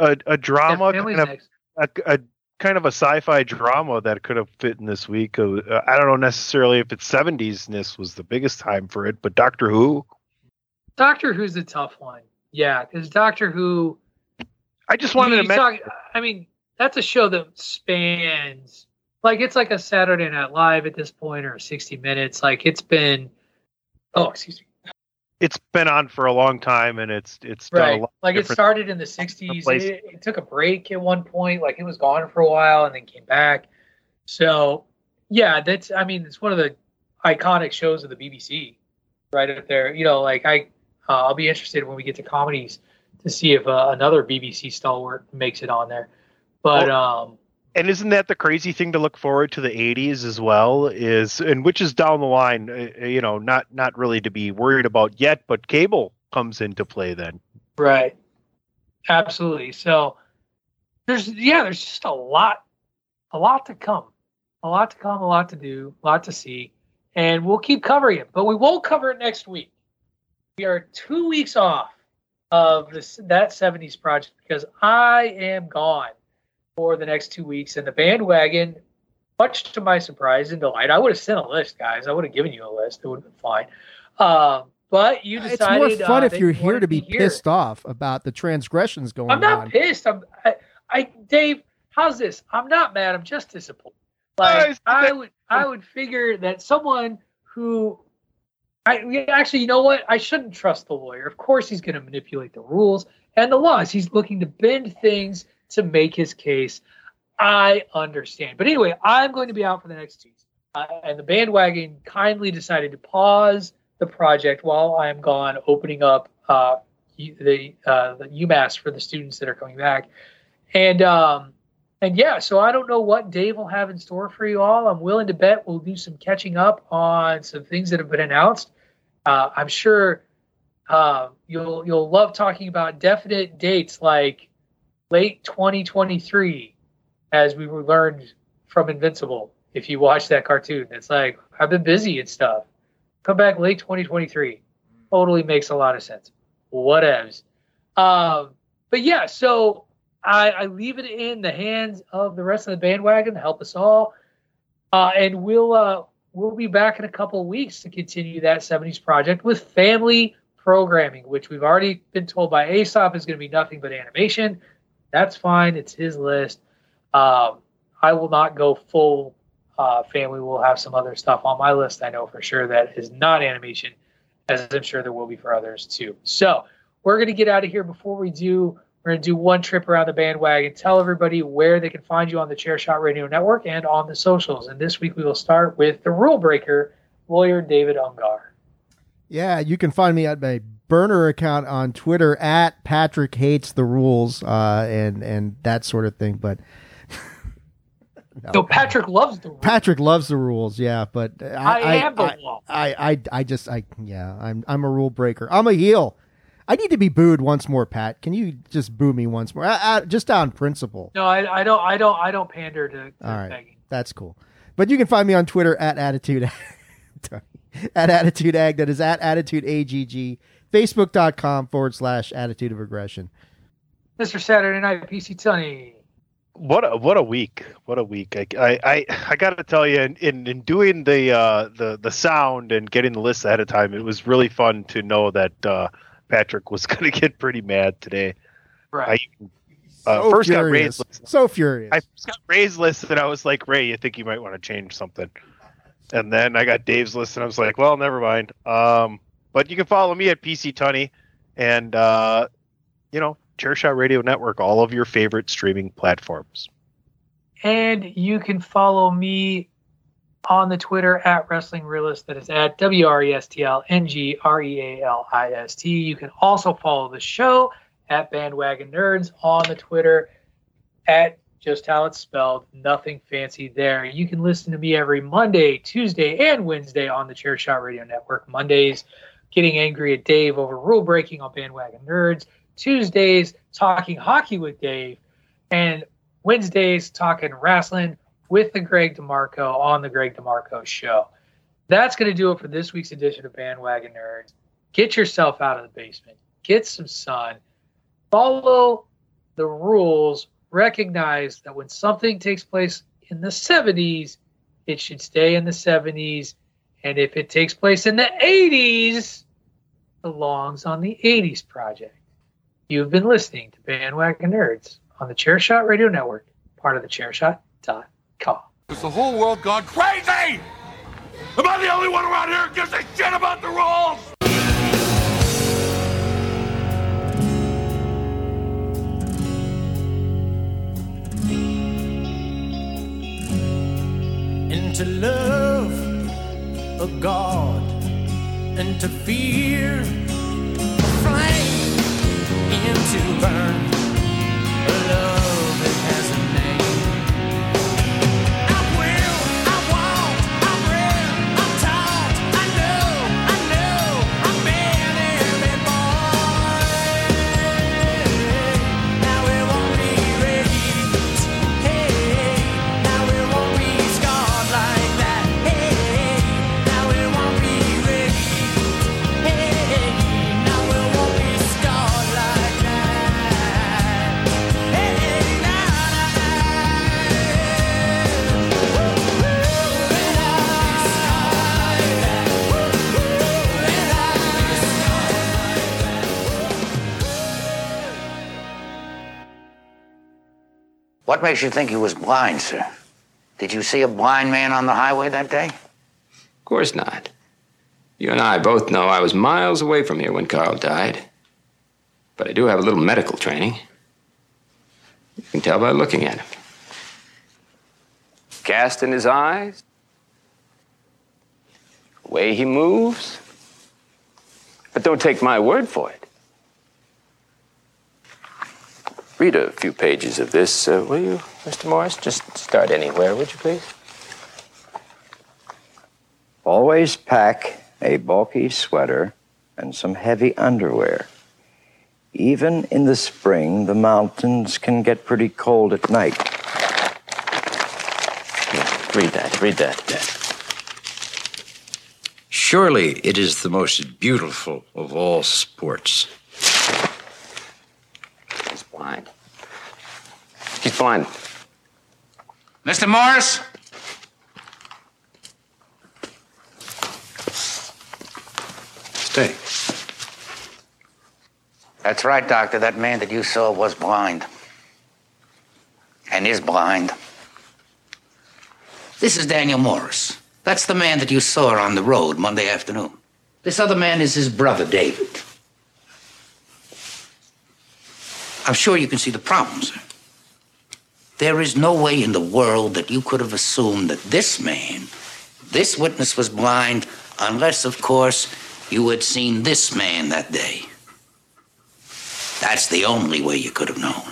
A, a drama, Yeah, Family's kind of next. a, a kind of a sci-fi drama that could have fit in this week. Uh, I don't know necessarily if its 70s-ness was the biggest time for it, but Doctor Who. Doctor Who's a tough one. Yeah, because Doctor Who. I just wanted to mention. talk, I mean, that's a show that spans like it's like a Saturday Night Live at this point, or 60 Minutes. Like it's been. Oh, excuse me. It's been on for a long time, and it's it's done a Right. lot Like it started in the 60s. It, it took a break at one point. Like it was gone for a while and then came back. So, yeah, that's, I mean, it's one of the iconic shows of the BBC right up there. You know, like I, uh, I'll be interested when we get to comedies to see if uh, another BBC stalwart makes it on there. But, um, and isn't that the crazy thing to look forward to the 80s as well is and which is down the line uh, you know not not really to be worried about yet but cable comes into play then Right. Absolutely. So there's yeah, there's just a lot a lot to come. A lot to come, a lot to do, a lot to see. And we'll keep covering it, but we won't cover it next week. We are two weeks off of this that 70s project because I am gone for the next two weeks and the bandwagon, much to my surprise and delight. I would have sent a list, guys. I would have given you a list. It would have been fine. Um, but you decided It's more fun uh, if you're here to be here. pissed off about the transgressions going on. I'm not on. pissed. I'm, I, I, Dave. How's this? I'm not mad. I'm just disappointed. Like I would, I would figure that someone who, I actually, you know what? I shouldn't trust the lawyer. Of course, he's going to manipulate the rules and the laws. He's looking to bend things to make his case. I understand. But anyway, I'm going to be out for the next two. Uh, and the bandwagon kindly decided to pause the project while I am gone, opening up uh, the uh, the UMass for the students that are coming back. And um, and yeah, so I don't know what Dave will have in store for you all. I'm willing to bet we'll do some catching up on some things that have been announced. Uh, I'm sure uh, you'll you'll love talking about definite dates like late 2023, as we learned from Invincible. If you watch that cartoon, it's like I've been busy and stuff. Come back late 2023. Totally makes a lot of sense. Whatevs. Um, but yeah, so I, I leave it in the hands of the rest of the bandwagon to help us all, uh, and we'll uh, we'll be back in a couple of weeks to continue that 70s project with family programming, which we've already been told by Aesop is going to be nothing but animation. That's fine; it's his list. Um, I will not go full uh, family. We'll have some other stuff on my list. I know for sure that is not animation, as I'm sure there will be for others too. So we're going to get out of here. Before we do, we're going to do one trip around the bandwagon. Tell everybody where they can find you on the Chairshot Radio Network and on the socials. And this week we will start with the rule breaker, lawyer David Ungar. Yeah, you can find me at my burner account on Twitter at Patrick hates the rules uh, and and that sort of thing. But No, Patrick loves the rules. Patrick loves the rules, yeah. But I, I am the I, law. I, I, I just, I, yeah, I'm, I'm a rule breaker. I'm a heel. I need to be booed once more, Pat. Can you just boo me once more? Uh, uh, just on principle. No, I, I don't. I don't. I don't pander to, to All right, begging. that's cool. But you can find me on Twitter at attitude at attitude ag. That is at attitude agg. Facebook.com forward slash attitude of aggression. Mr. Saturday Night PC Tony. what a what a week what a week i i i, I gotta tell you in, in in doing the uh the the sound and getting the list ahead of time it was really fun to know that uh patrick was gonna get pretty mad today Right. i uh, So first got furious. raised So furious. I first got Ray's list, and I was like, Ray, you think you might want to change something? And then I got Dave's list, and I was like, well, never mind. Um, but you can follow me at PC Tunny, and uh, you know, Chairshot Radio Network, all of your favorite streaming platforms. And you can follow me on the Twitter at Wrestling Realist. That is at W R E S T L N G R E A L I S T. You can also follow the show at Bandwagon Nerds on the Twitter at just how it's spelled. Nothing fancy there. You can listen to me every Monday, Tuesday, and Wednesday on the Chairshot Radio Network. Mondays, getting angry at Dave over rule breaking on Bandwagon Nerds. Tuesdays, talking hockey with Dave. And Wednesdays, talking wrestling with the Greg DeMarco on the Greg DeMarco Show. That's going to do it for this week's edition of Bandwagon Nerds. Get yourself out of the basement, get some sun, follow the rules, recognize that when something takes place in the 70s, it should stay in the 70s. And if it takes place in the 80s, belongs on the 80s project. You've been listening to Bandwagon Nerds on the Chairshot Radio Network, part of the Chairshot.com. Is the whole world gone crazy? Am I the only one around here who gives a shit about the rules? Into love, a God and to fear. A flame and to burn. A love What makes you think he was blind, sir? Did you see a blind man on the highway that day? Of course not. You and I both know I was miles away from here when Carl died. But I do have a little medical training. You can tell by looking at him. Cast in his eyes, the way he moves. But don't take my word for it. Read a few pages of this, uh, will you, Mr. Morris? Just start anywhere, would you please? Always pack a bulky sweater and some heavy underwear. Even in the spring, the mountains can get pretty cold at night. Read that, read that. Surely it is the most beautiful of all sports. He's blind. He's blind. Mr. Morris? Stay. That's right, Doctor. That man that you saw was blind. And is blind. This is Daniel Morris. That's the man that you saw on the road Monday afternoon. This other man is his brother, David. I'm sure you can see the problem, sir. There is no way in the world that you could have assumed that this man, this witness, was blind, unless, of course, you had seen this man that day. That's the only way you could have known.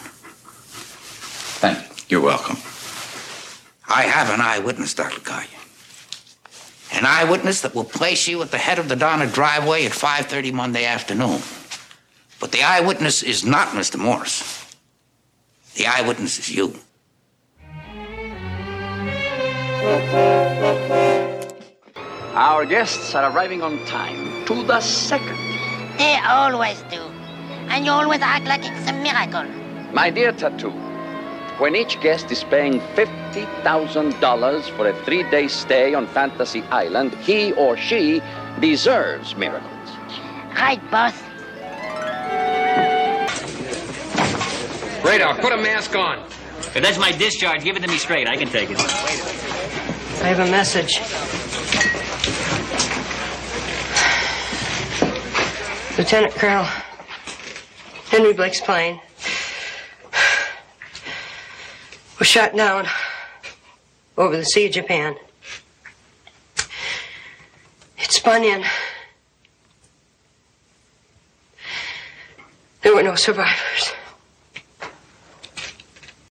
Thank you. You're welcome. I have an eyewitness, Dr. Collier. An eyewitness that will place you at the head of the Donna driveway at 5.30 Monday afternoon. But the eyewitness is not Mr. Morris. The eyewitness is you. Our guests are arriving on time to the second. They always do. And you always act like it's a miracle. My dear Tattoo, when each guest is paying $50,000 for a three day stay on Fantasy Island, he or she deserves miracles. Right, boss. Radar, put a mask on. If that's my discharge, give it to me straight. I can take it. I have a message. Lieutenant Colonel Henry Blake's plane was shot down over the Sea of Japan. It spun in. There were no survivors.